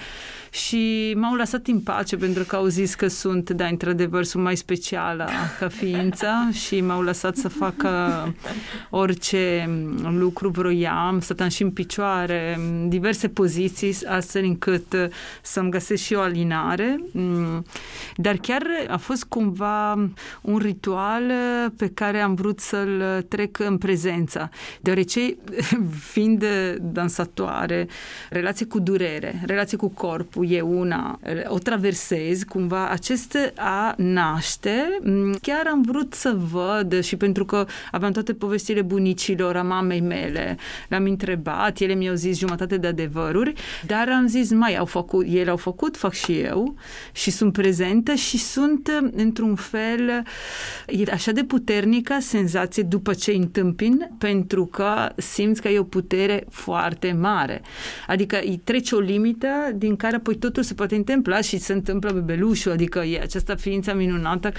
Și m-au lăsat în pace pentru că au zis că sunt, da, într-adevăr, sunt mai specială ca ființă și m-au lăsat să fac orice lucru vroiam, stăteam și în picioare, diverse poziții, astfel încât să-mi găsesc și o alinare. Mm, dar chiar a fost cumva un ritual pe care am vrut să-l trec în prezența, deoarece fiind dansatoare, relație cu durere, relație cu corpul, e una, o traversez cumva, acest a naște, chiar am vrut să văd și pentru că aveam toate povestile bunicilor, a mamei mele, le-am întrebat, ele mi-au zis jumătate de adevăruri, dar am zis, mai au făcut, ele au făcut, fac și eu și sunt prezentă și sunt într-un fel, e așa de puternică senzație după ce întâmpin, pentru că simți că e o putere foarte mare. Adică îi trece o limită din care apoi totul se poate întâmpla și se întâmplă bebelușul, adică e această ființă minunată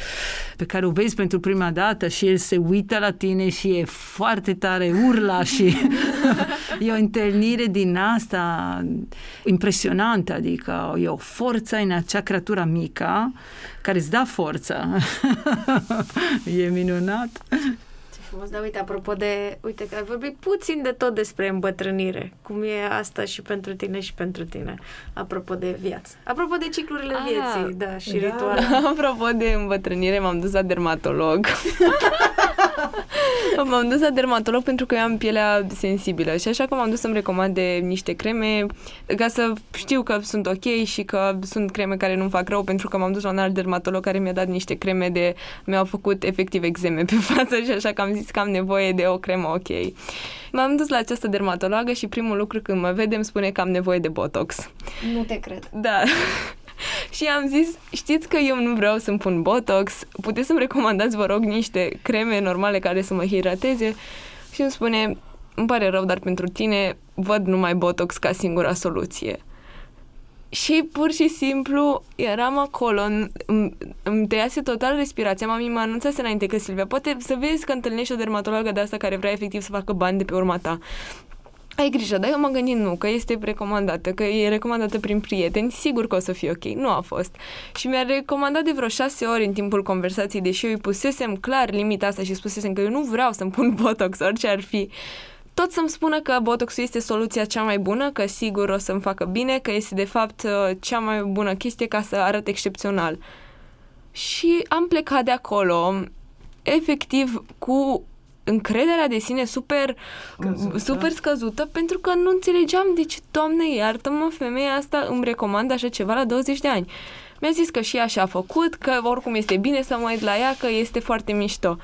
pe care o vezi pentru prima dată și el se uită la tine și e foarte tare, urla și e o întâlnire din asta impresionantă, adică e o forță în acea creatură mică care îți da forță. e minunat frumos, dar uite, apropo de, uite că ai vorbit puțin de tot despre îmbătrânire, cum e asta și pentru tine și pentru tine, apropo de viață. Apropo de ciclurile ah, vieții, da, și da. rituale. Apropo de îmbătrânire, m-am dus la dermatolog. m-am dus la dermatolog pentru că eu am pielea sensibilă și așa că m-am dus să-mi recomande niște creme ca să știu că sunt ok și că sunt creme care nu fac rău pentru că m-am dus la un alt dermatolog care mi-a dat niște creme de... mi-au făcut efectiv exeme pe față și așa că am zis că am nevoie de o cremă ok. M-am dus la această dermatologă și primul lucru când mă vede îmi spune că am nevoie de Botox. Nu te cred. Da. și am zis, știți că eu nu vreau să-mi pun Botox, puteți să-mi recomandați, vă rog, niște creme normale care să mă hidrateze? Și îmi spune, îmi pare rău, dar pentru tine văd numai Botox ca singura soluție. Și pur și simplu eram acolo, îmi, îmi tăiase total respirația, mami m-a anunțat înainte că Silvia, poate să vezi că întâlnești o dermatologă de asta care vrea efectiv să facă bani de pe urma ta. Ai grijă, dar eu m-am gândit nu, că este recomandată, că e recomandată prin prieteni, sigur că o să fie ok. Nu a fost. Și mi-a recomandat de vreo șase ori în timpul conversației, deși eu îi pusesem clar limita asta și spusesem că eu nu vreau să-mi pun botox, orice ar fi tot să-mi spună că Botoxul este soluția cea mai bună, că sigur o să-mi facă bine, că este de fapt uh, cea mai bună chestie ca să arăt excepțional. Și am plecat de acolo, efectiv, cu încrederea de sine super scăzută. super scăzută pentru că nu înțelegeam de ce, doamne, iartă-mă, femeia asta îmi recomandă așa ceva la 20 de ani. Mi-a zis că și așa a făcut, că oricum este bine să mă uit la ea, că este foarte mișto.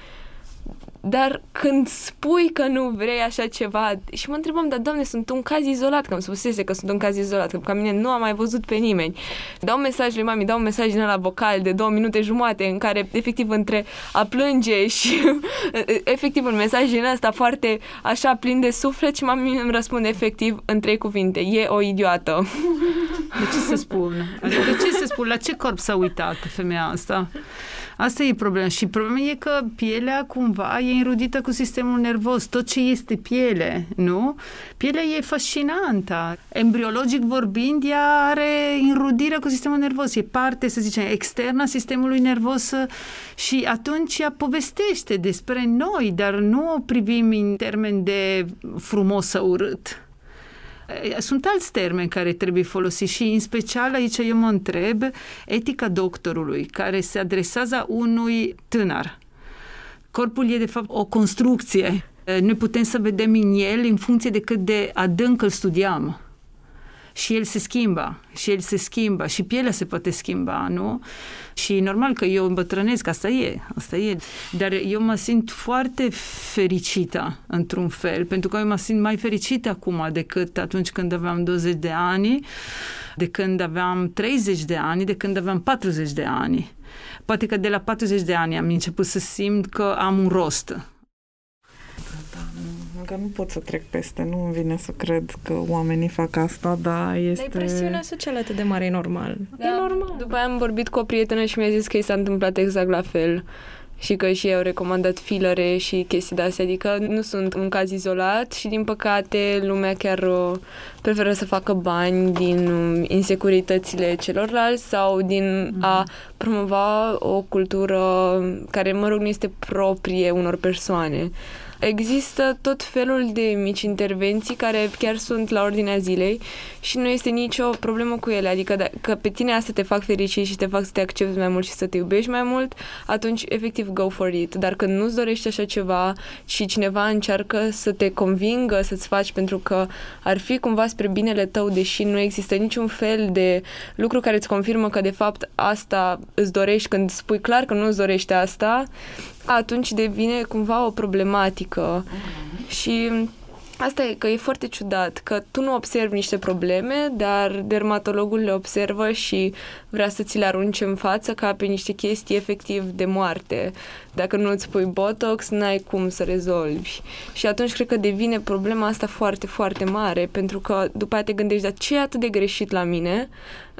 Dar când spui că nu vrei așa ceva și mă întrebam, dar doamne, sunt un caz izolat, că îmi spusese că sunt un caz izolat, că ca mine nu am mai văzut pe nimeni. Dau un mesaj lui mami, dau un mesaj din la vocal de două minute jumate în care efectiv între a plânge și efectiv un mesaj din asta foarte așa plin de suflet și mami îmi răspunde efectiv în trei cuvinte, e o idiotă. De ce să spun? Adică de ce să spun? La ce corp s-a uitat femeia asta? Asta e problema. Și problema e că pielea cumva e înrudită cu sistemul nervos. Tot ce este piele, nu? Pielea e fascinantă. Embriologic vorbind, ea are înrudire cu sistemul nervos. E parte, să zicem, externă a sistemului nervos și atunci ea povestește despre noi, dar nu o privim în termen de frumos sau urât Sunt alți termeni care trebuie folosiți și în special aici eu mă întreb etica doctorului care se adresează unui tânăr. Corpul e de fapt o construcție. Noi putem să vedem în el în funcție de cât de adânc îl studiam și el se schimbă, și el se schimbă, și pielea se poate schimba, nu? Și normal că eu îmbătrânesc, asta e, asta e. Dar eu mă simt foarte fericită, într-un fel, pentru că eu mă simt mai fericită acum decât atunci când aveam 20 de ani, de când aveam 30 de ani, de când aveam 40 de ani. Poate că de la 40 de ani am început să simt că am un rost încă nu pot să trec peste, nu îmi vine să cred că oamenii fac asta, dar este... Dar presiunea socială atât de mare, e normal. Da. E normal. După aia am vorbit cu o prietenă și mi-a zis că i s-a întâmplat exact la fel și că și ei au recomandat filere și chestii de astea, adică nu sunt un caz izolat și din păcate lumea chiar uh, preferă să facă bani din um, insecuritățile celorlalți sau din a mhm. promova o cultură care, mă rog, nu este proprie unor persoane există tot felul de mici intervenții care chiar sunt la ordinea zilei și nu este nicio problemă cu ele. Adică dacă pe tine asta te fac fericit și te fac să te accepti mai mult și să te iubești mai mult, atunci efectiv go for it. Dar când nu-ți dorești așa ceva și cineva încearcă să te convingă să-ți faci pentru că ar fi cumva spre binele tău, deși nu există niciun fel de lucru care îți confirmă că de fapt asta îți dorești când spui clar că nu îți dorești asta, atunci devine cumva o problematică. Mm-hmm. Și Asta e că e foarte ciudat, că tu nu observi niște probleme, dar dermatologul le observă și vrea să ți le arunce în față ca pe niște chestii efectiv de moarte. Dacă nu îți pui Botox, n-ai cum să rezolvi. Și atunci cred că devine problema asta foarte, foarte mare, pentru că după aia te gândești, dar ce e atât de greșit la mine,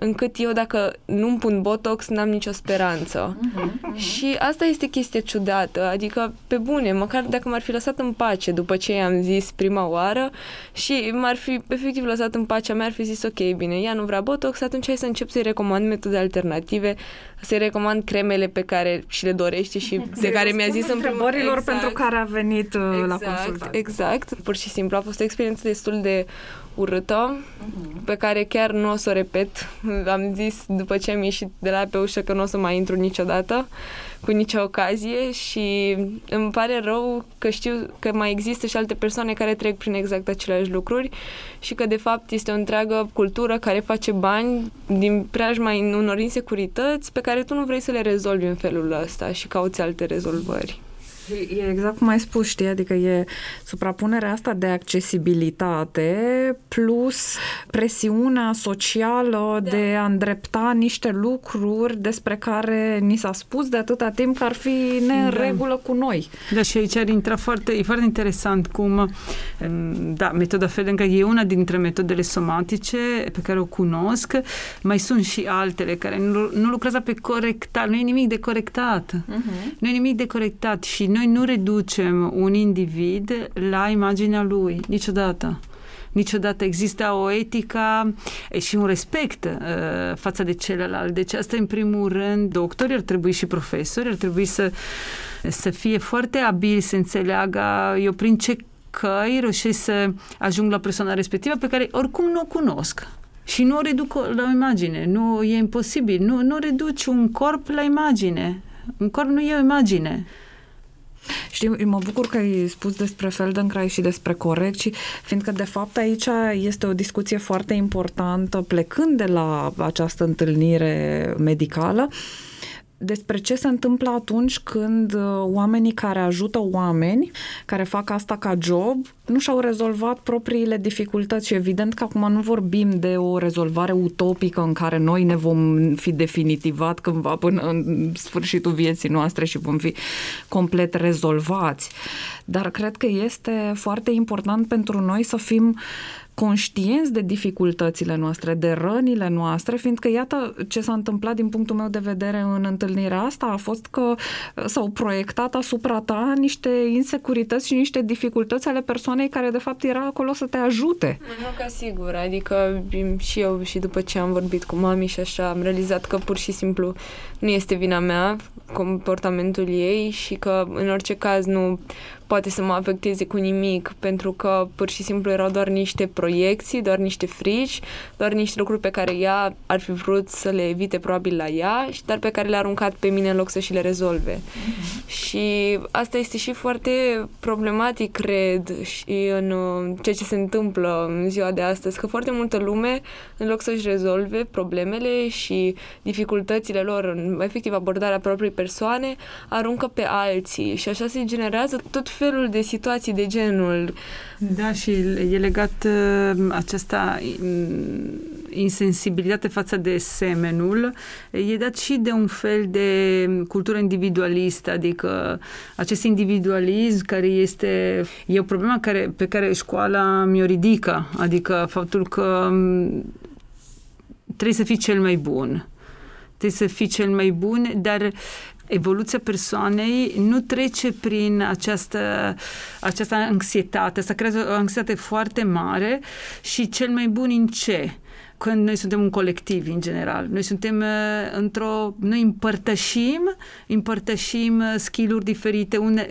încât eu dacă nu-mi pun Botox, n-am nicio speranță. Uh-huh, uh-huh. Și asta este chestia ciudată, adică pe bune, măcar dacă m-ar fi lăsat în pace după ce i-am zis prima oară și m-ar fi efectiv lăsat în pace, mi-ar fi zis ok, bine, ea nu vrea Botox, atunci hai să încep să-i recomand metode alternative, să-i recomand cremele pe care și le dorește și de care mi-a zis în primul exact. pentru care a venit exact, la consultație. Exact, pur și simplu a fost o experiență destul de urâtă, uh-huh. pe care chiar nu o să o repet. Am zis după ce am ieșit de la pe ușă că nu o să mai intru niciodată, cu nicio ocazie și îmi pare rău că știu că mai există și alte persoane care trec prin exact aceleași lucruri și că de fapt este o întreagă cultură care face bani din preajma unor insecurități pe care tu nu vrei să le rezolvi în felul ăsta și cauți alte rezolvări. E exact cum ai spus, știi, adică e suprapunerea asta de accesibilitate plus presiunea socială da. de a îndrepta niște lucruri despre care ni s-a spus de atâta timp că ar fi ne da. regulă cu noi. Da, și aici ar intra foarte, e foarte interesant cum, da, metoda Fedenca e una dintre metodele somatice pe care o cunosc, mai sunt și altele care nu, nu lucrează pe corectat, nu e nimic de corectat, uh-huh. nu e nimic de corectat și noi nu reducem un individ la imaginea lui, niciodată niciodată există o etică și un respect uh, față de celălalt. Deci asta în primul rând, doctori ar trebui și profesori ar trebui să, să fie foarte abili să înțeleagă eu prin ce căi reușesc să ajung la persoana respectivă pe care oricum nu o cunosc. Și nu o reduc la o imagine, nu e imposibil, nu, nu reduci un corp la imagine. Un corp nu e o imagine. Știu, mă bucur că ai spus despre Feldenkrais și despre corecții, fiindcă de fapt aici este o discuție foarte importantă plecând de la această întâlnire medicală despre ce se întâmplă atunci când uh, oamenii care ajută oameni, care fac asta ca job, nu și-au rezolvat propriile dificultăți și evident că acum nu vorbim de o rezolvare utopică în care noi ne vom fi definitivat cândva până în sfârșitul vieții noastre și vom fi complet rezolvați. Dar cred că este foarte important pentru noi să fim uh, conștienți de dificultățile noastre, de rănile noastre, fiindcă iată ce s-a întâmplat din punctul meu de vedere în întâlnirea asta a fost că uh, s-au proiectat asupra ta niște insecurități și niște dificultăți ale persoanei care de fapt era acolo să te ajute. Nu ca sigur, adică și eu și după ce am vorbit cu mami și așa am realizat că pur și simplu nu este vina mea comportamentul ei și că în orice caz nu poate să mă afecteze cu nimic, pentru că pur și simplu erau doar niște proiecții, doar niște frici, doar niște lucruri pe care ea ar fi vrut să le evite probabil la ea, dar pe care le-a aruncat pe mine în loc să și le rezolve. Mm-hmm. Și asta este și foarte problematic, cred, și în uh, ceea ce se întâmplă în ziua de astăzi, că foarte multă lume, în loc să-și rezolve problemele și dificultățile lor în efectiv abordarea propriei persoane, aruncă pe alții și așa se generează tot felul de situații de genul. Da, și e legat uh, aceasta mm, insensibilitate față de semenul, e dat și de un fel de cultură individualistă, adică acest individualism care este, e o problemă care, pe care școala mi-o ridică, adică faptul că mm, trebuie să fii cel mai bun trebuie să fii cel mai bun, dar evoluția persoanei nu trece prin această, această anxietate. Asta creează o anxietate foarte mare și cel mai bun în ce? Când noi suntem un colectiv în general. Noi suntem uh, într-o... Noi împărtășim, împărtășim uh, skill-uri diferite, une,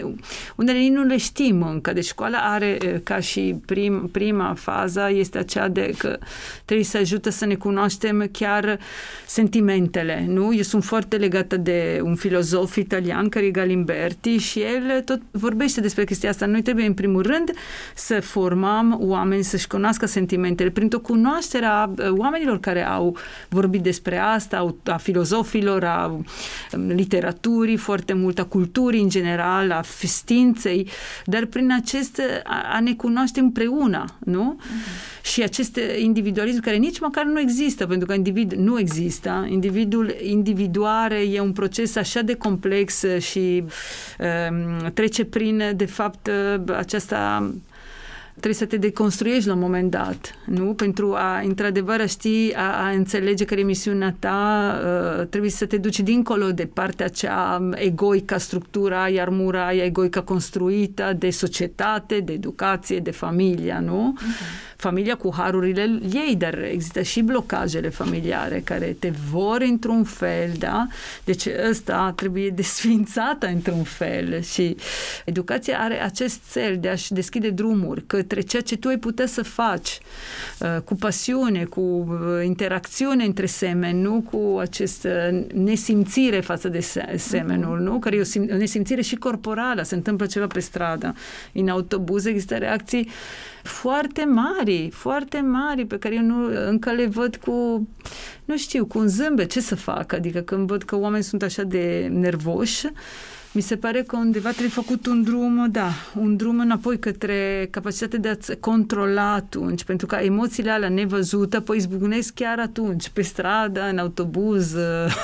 unele nu le știm încă. Deci școala are uh, ca și prim, prima fază este aceea de că trebuie să ajută să ne cunoaștem chiar sentimentele, nu? Eu sunt foarte legată de un filozof italian, care e Galimberti, și el tot vorbește despre chestia asta. Noi trebuie, în primul rând, să formăm oameni să-și cunoască sentimentele printr-o cunoaștere a oamenilor care au vorbit despre asta, a filozofilor, a um, literaturii foarte mult, a culturii în general, a festinței, dar prin acest a, a ne cunoaște împreună, nu? Uh-huh. Și acest individualism care nici măcar nu există, pentru că individ nu există. Individul individuare e un proces așa de complex și um, trece prin, de fapt, aceasta trebuie să te deconstruiești la un moment dat, nu? Pentru a, într-adevăr, a ști, a, a înțelege care e misiunea ta, uh, trebuie să te duci dincolo de partea cea egoică, structura, iar mura egoică construită de societate, de educație, de familia, nu? Uh-huh familia cu harurile ei, dar există și blocajele familiare care te vor într-un fel, da? Deci ăsta trebuie desfințată într-un fel și educația are acest cel de a-și deschide drumuri către ceea ce tu ai putea să faci uh, cu pasiune, cu uh, interacțiune între semeni, nu cu acest uh, nesimțire față de semenul, nu? Care e o, sim- o nesimțire și corporală, se întâmplă ceva pe stradă. În autobuz există reacții foarte mari, foarte mari, pe care eu nu, încă le văd cu, nu știu, cu un zâmbet, ce să fac? Adică când văd că oamenii sunt așa de nervoși, mi se pare că undeva trebuie făcut un drum, da, un drum înapoi către capacitatea de a controla atunci, pentru că emoțiile alea nevăzute apoi izbucnesc chiar atunci, pe stradă, în autobuz,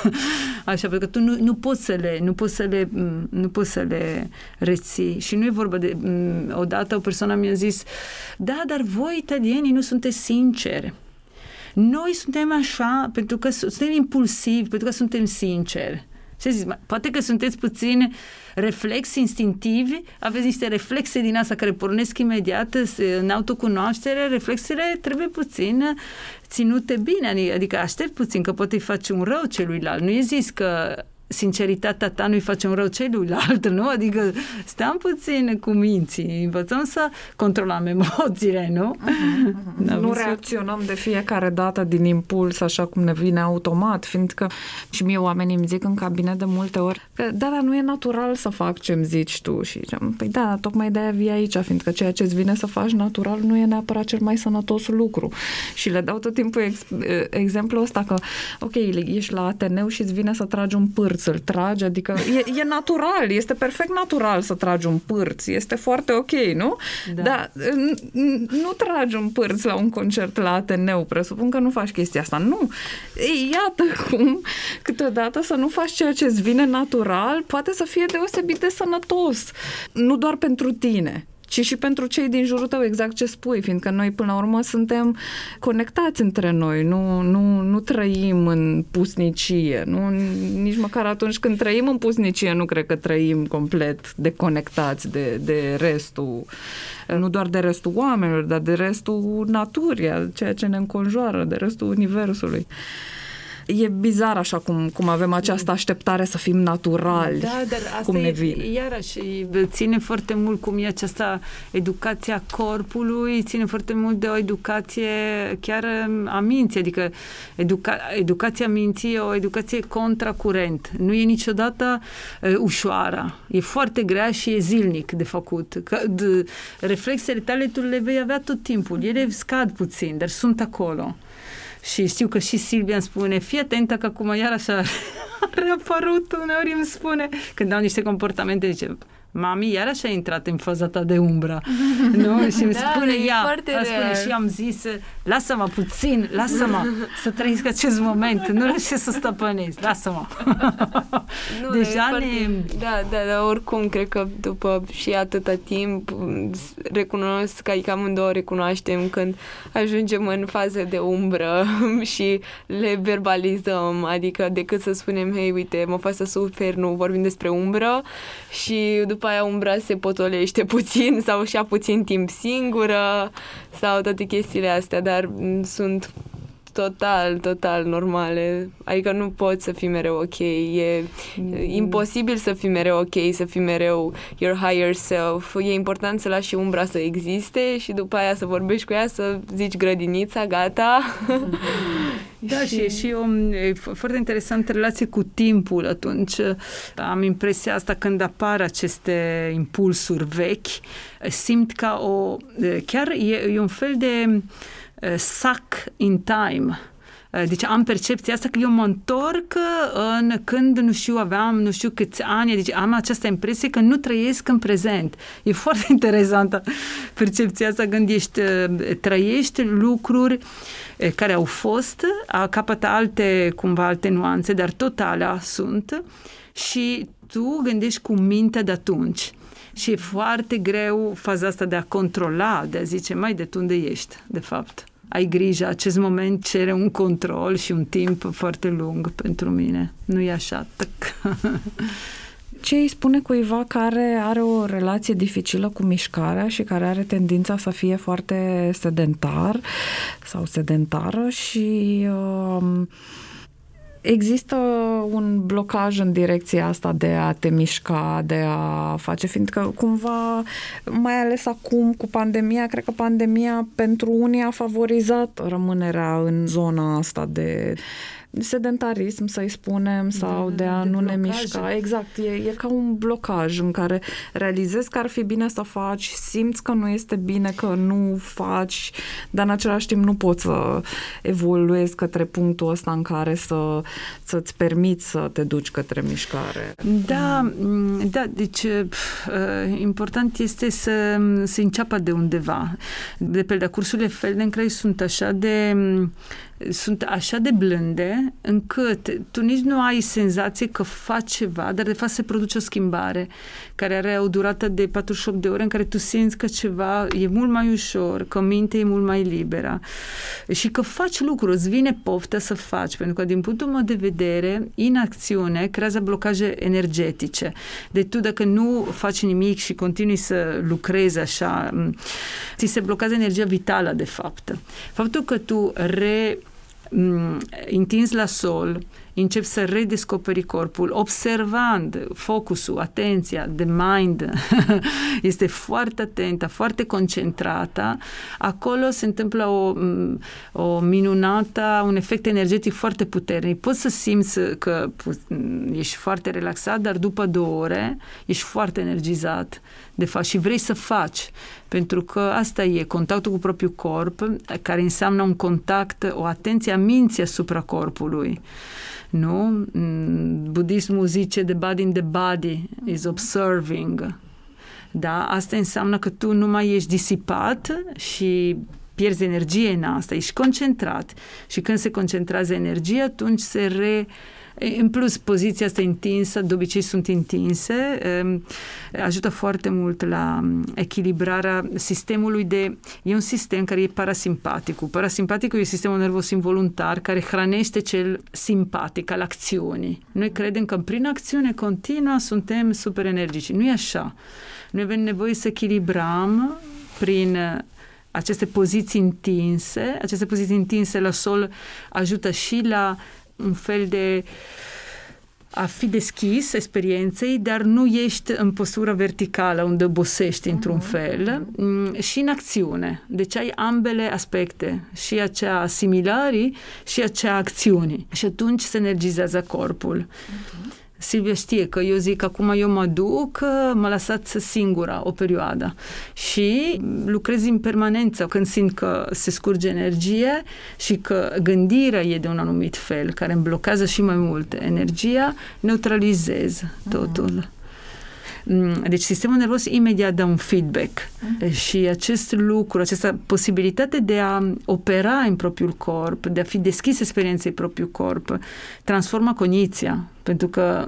așa, pentru că tu nu, nu poți să le, nu poți să le, nu poți să le reții. Și nu e vorba de, odată o persoană mi-a zis, da, dar voi italienii nu sunteți sinceri. Noi suntem așa pentru că suntem impulsivi, pentru că suntem sinceri. Ce zici? Poate că sunteți puțin reflexi instinctivi, aveți niște reflexe din asta care pornesc imediat în autocunoaștere, reflexele trebuie puțin ținute bine, adică aștept puțin că poate face un rău celuilalt. Nu e zis că sinceritatea ta nu-i face un rău celuilalt, nu? Adică stăm puțin cu minții, învățăm să controlăm emoțiile, nu? Uh-huh, uh-huh. Da, nu reacționăm de fiecare dată din impuls așa cum ne vine automat, fiindcă și mie oamenii îmi zic în cabinet de multe ori că da, dar nu e natural să fac ce îmi zici tu și ziceam, păi da, tocmai de-aia vii aici, fiindcă ceea ce îți vine să faci natural nu e neapărat cel mai sănătos lucru. Și le dau tot timpul ex- exemplul ăsta că, ok, ești la Ateneu și îți vine să tragi un pârț să-l tragi, adică e, e natural, este perfect natural să tragi un pârț, este foarte ok, nu? Da. Dar nu tragi un pârț la un concert la Ateneu, presupun că nu faci chestia asta. Nu! Ei, iată cum câteodată să nu faci ceea ce îți vine natural poate să fie deosebit de sănătos. Nu doar pentru tine, ci și pentru cei din jurul tău, exact ce spui, fiindcă noi până la urmă suntem conectați între noi, nu, nu, nu trăim în pusnicie, nu, nici măcar atunci când trăim în pusnicie nu cred că trăim complet deconectați de, de restul, nu doar de restul oamenilor, dar de restul naturii, ceea ce ne înconjoară, de restul universului. E bizar așa cum, cum avem această așteptare să fim naturali. Da, dar asta cum ne e, vine. iarăși, ține foarte mult cum e această educația corpului, ține foarte mult de o educație chiar a minții, adică educa, educația minții e o educație contracurent. Nu e niciodată uh, ușoară. E foarte grea și e zilnic de făcut. Că, de, reflexele tale tu le vei avea tot timpul. Ele scad puțin, dar sunt acolo. Și știu că și Silvia îmi spune, fii atentă că acum iar așa a reapărut, uneori îmi spune, când au niște comportamente, zice, mami, iarăși a intrat în faza ta de umbră. nu? Și îmi Da, spune e ea, foarte îmi spune real. și am zis, lasă-mă puțin, lasă-mă să trăiesc acest moment, nu reușesc să stăpânesc, lasă-mă. Nu, Deja e foarte, ne- Da, da, da, oricum, cred că după și atâta timp recunosc că adică amândouă recunoaștem când ajungem în faze de umbră și le verbalizăm, adică decât să spunem, hei, uite, mă fac să sufer, nu vorbim despre umbră și după aia umbra se potolește puțin sau și-a puțin timp singură sau toate chestiile astea, dar m, sunt total, total normale. Adică nu poți să fii mereu ok. E imposibil să fii mereu ok, să fii mereu your higher self. E important să lași și umbra să existe și după aia să vorbești cu ea, să zici grădinița, gata. Da, și, și e o e fo- foarte interesantă relație cu timpul atunci. Am impresia asta când apar aceste impulsuri vechi, simt ca o... chiar e, e un fel de eh, suck in time. Eh, Deci am percepția asta că eu mă întorc în când, nu știu, aveam nu știu câți ani, deci am această impresie că nu trăiesc în prezent. E foarte interesantă percepția asta când ești, eh, trăiești lucruri eh, care au fost, a capătă alte, cumva, alte nuanțe, dar tot alea sunt și tu gândești cu mintea de atunci. Și e foarte greu faza asta de a controla, de a zice, mai de tu unde ești, de fapt. Ai grijă, acest moment cere un control și un timp foarte lung pentru mine. Nu e așa. Tăc. Ce îi spune cuiva care are o relație dificilă cu mișcarea și care are tendința să fie foarte sedentar sau sedentară și um, există un blocaj în direcția asta de a te mișca, de a face, fiindcă cumva, mai ales acum cu pandemia, cred că pandemia pentru unii a favorizat rămânerea în zona asta de sedentarism, să-i spunem, sau Da, de a de nu ne blocaje. mișca. Exact, e, e ca un blocaj în care realizezi că ar fi bine să faci, simți că nu este bine că nu faci, dar în același timp nu poți să evoluezi către punctul ăsta în care să, să-ți permiți să te duci către mișcare. Da, m, da, deci pf, uh, important este să se înceapă de undeva. De pe cursurile Feldenkrais sunt așa de m, sunt așa de blânde încât tu nici nu ai senzație că faci ceva, dar de fapt se produce o schimbare care are o durată de 48 de ore în care tu simți că ceva e mult mai ușor, că mintea e mult mai liberă și că faci lucruri, îți vine poftă să faci, pentru că din punctul meu de vedere, inacțiune creează blocaje energetice. Deci tu dacă nu faci nimic și continui să lucrezi așa, m, ți se blochează energia vitală de fapt. Faptul că tu re m, întinzi la sol, începi să redescoperi corpul, observând focusul, atenția, de mind, este foarte atentă, foarte concentrată, acolo se întâmplă o, m, o minunată, un efect energetic foarte puternic. Poți să simți că pu- ești foarte relaxat, dar după două ore ești foarte energizat, de fapt, și vrei să faci. Pentru că asta e contactul cu propriul corp, care înseamnă un contact, o atenție a minții asupra corpului. Nu? Mm, Budismul zice the body in the body is observing. Da? Asta înseamnă că tu nu mai ești disipat și pierzi energie în asta, ești concentrat și când se concentrează energia, atunci se re... În plus, poziția asta întinsă, de obicei sunt întinse, em, ajută foarte mult la mm, echilibrarea sistemului de... E un sistem care e parasimpaticul. Parasimpaticul e sistemul nervos involuntar care hrănește cel simpatic al acțiunii. Noi credem că prin acțiune continuă suntem super energici. Nu e așa. Noi avem nevoie să echilibrăm prin aceste poziții întinse. Aceste poziții întinse la sol ajută și la un fel de a fi deschis experienței, dar nu ești în postură verticală, unde obosești într-un uh-huh. fel, mm, și în acțiune. Deci ai ambele aspecte, și acea asimilării și acea acțiuni. Și atunci se energizează corpul. Uh-huh. Silvia știe că eu zic acum eu mă duc, mă lăsați singura o perioadă și lucrez în permanență când simt că se scurge energie și că gândirea e de un anumit fel, care îmi blochează și mai mult energia, neutralizez totul. Mm, deci sistemul nervos imediat dă un feedback uh-huh. și acest lucru, această posibilitate de a opera în propriul corp, de a fi deschis experienței propriul corp, transformă cogniția, pentru că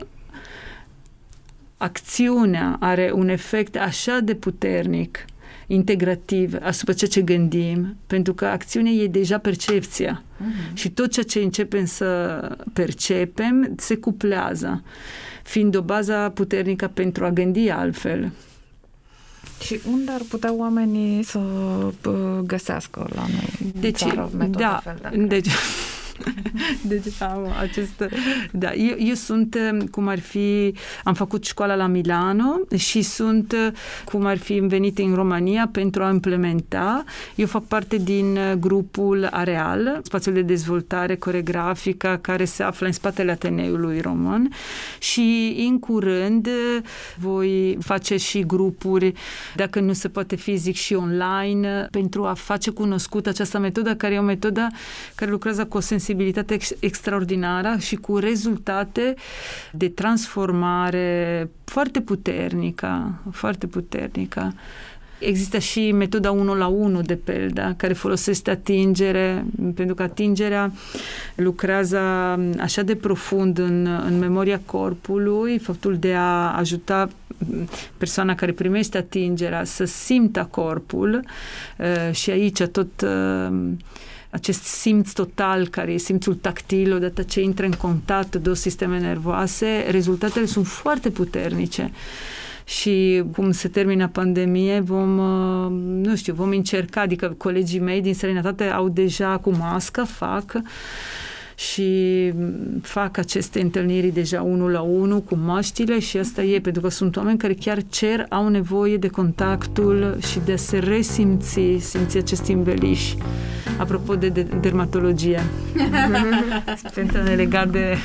acțiunea are un efect așa de puternic integrativ asupra ceea ce gândim, pentru că acțiunea e deja percepția. Uh-huh. Și tot ceea ce începem să percepem se cuplează fiind o bază puternică pentru a gândi altfel. Și unde ar putea oamenii să găsească la noi deci, țară, da, deci, deci am acest... Da, eu, eu sunt, cum ar fi, am făcut școala la Milano și sunt, cum ar fi, venit în România pentru a implementa. Eu fac parte din grupul Areal, spațiul de dezvoltare coregrafică care se află în spatele Ateneului Român și în curând voi face și grupuri, dacă nu se poate fizic și online, pentru a face cunoscut această metodă, care e o metodă care lucrează cu o sensibilitate sensibilitate ex- extraordinară și cu rezultate de transformare foarte puternică, foarte puternică. Există și metoda 1 la 1 de pelda, care folosește atingere, pentru că atingerea lucrează așa de profund în, în memoria corpului, faptul de a ajuta persoana care primește atingerea să simtă corpul uh, și aici tot uh, acest simț total, care e simțul tactil, odată ce intră în contact două sisteme nervoase, rezultatele sunt foarte puternice. Și cum se termină pandemie, vom, uh, nu știu, vom încerca, adică colegii mei din străinătate au deja cu mască, fac și fac aceste întâlniri deja unul la unul cu măștile și asta e, pentru că sunt oameni care chiar cer, au nevoie de contactul și de a se resimți, simți acest înveliș. Apropo de, de dermatologie. pentru a ne lega de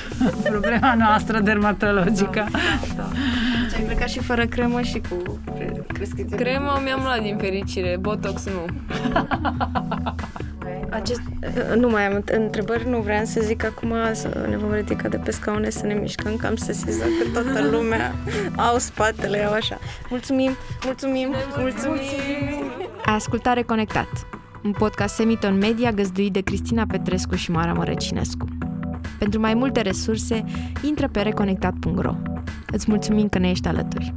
problema noastră dermatologică. Da, da. Ai plecat și fără cremă și cu Cremă mi-am luat din fericire, Botox nu. Acest, nu mai am întrebări, nu vreau să zic acum să ne vom ridica de pe scaune, să ne mișcăm, că am sesizat că toată lumea au spatele, au așa. Mulțumim, mulțumim, mulțumim! Ascultare Conectat, un podcast Semiton Media găzduit de Cristina Petrescu și Mara Mărăcinescu. Pentru mai multe resurse, intră pe reconectat.ro. Îți mulțumim că ne ești alături!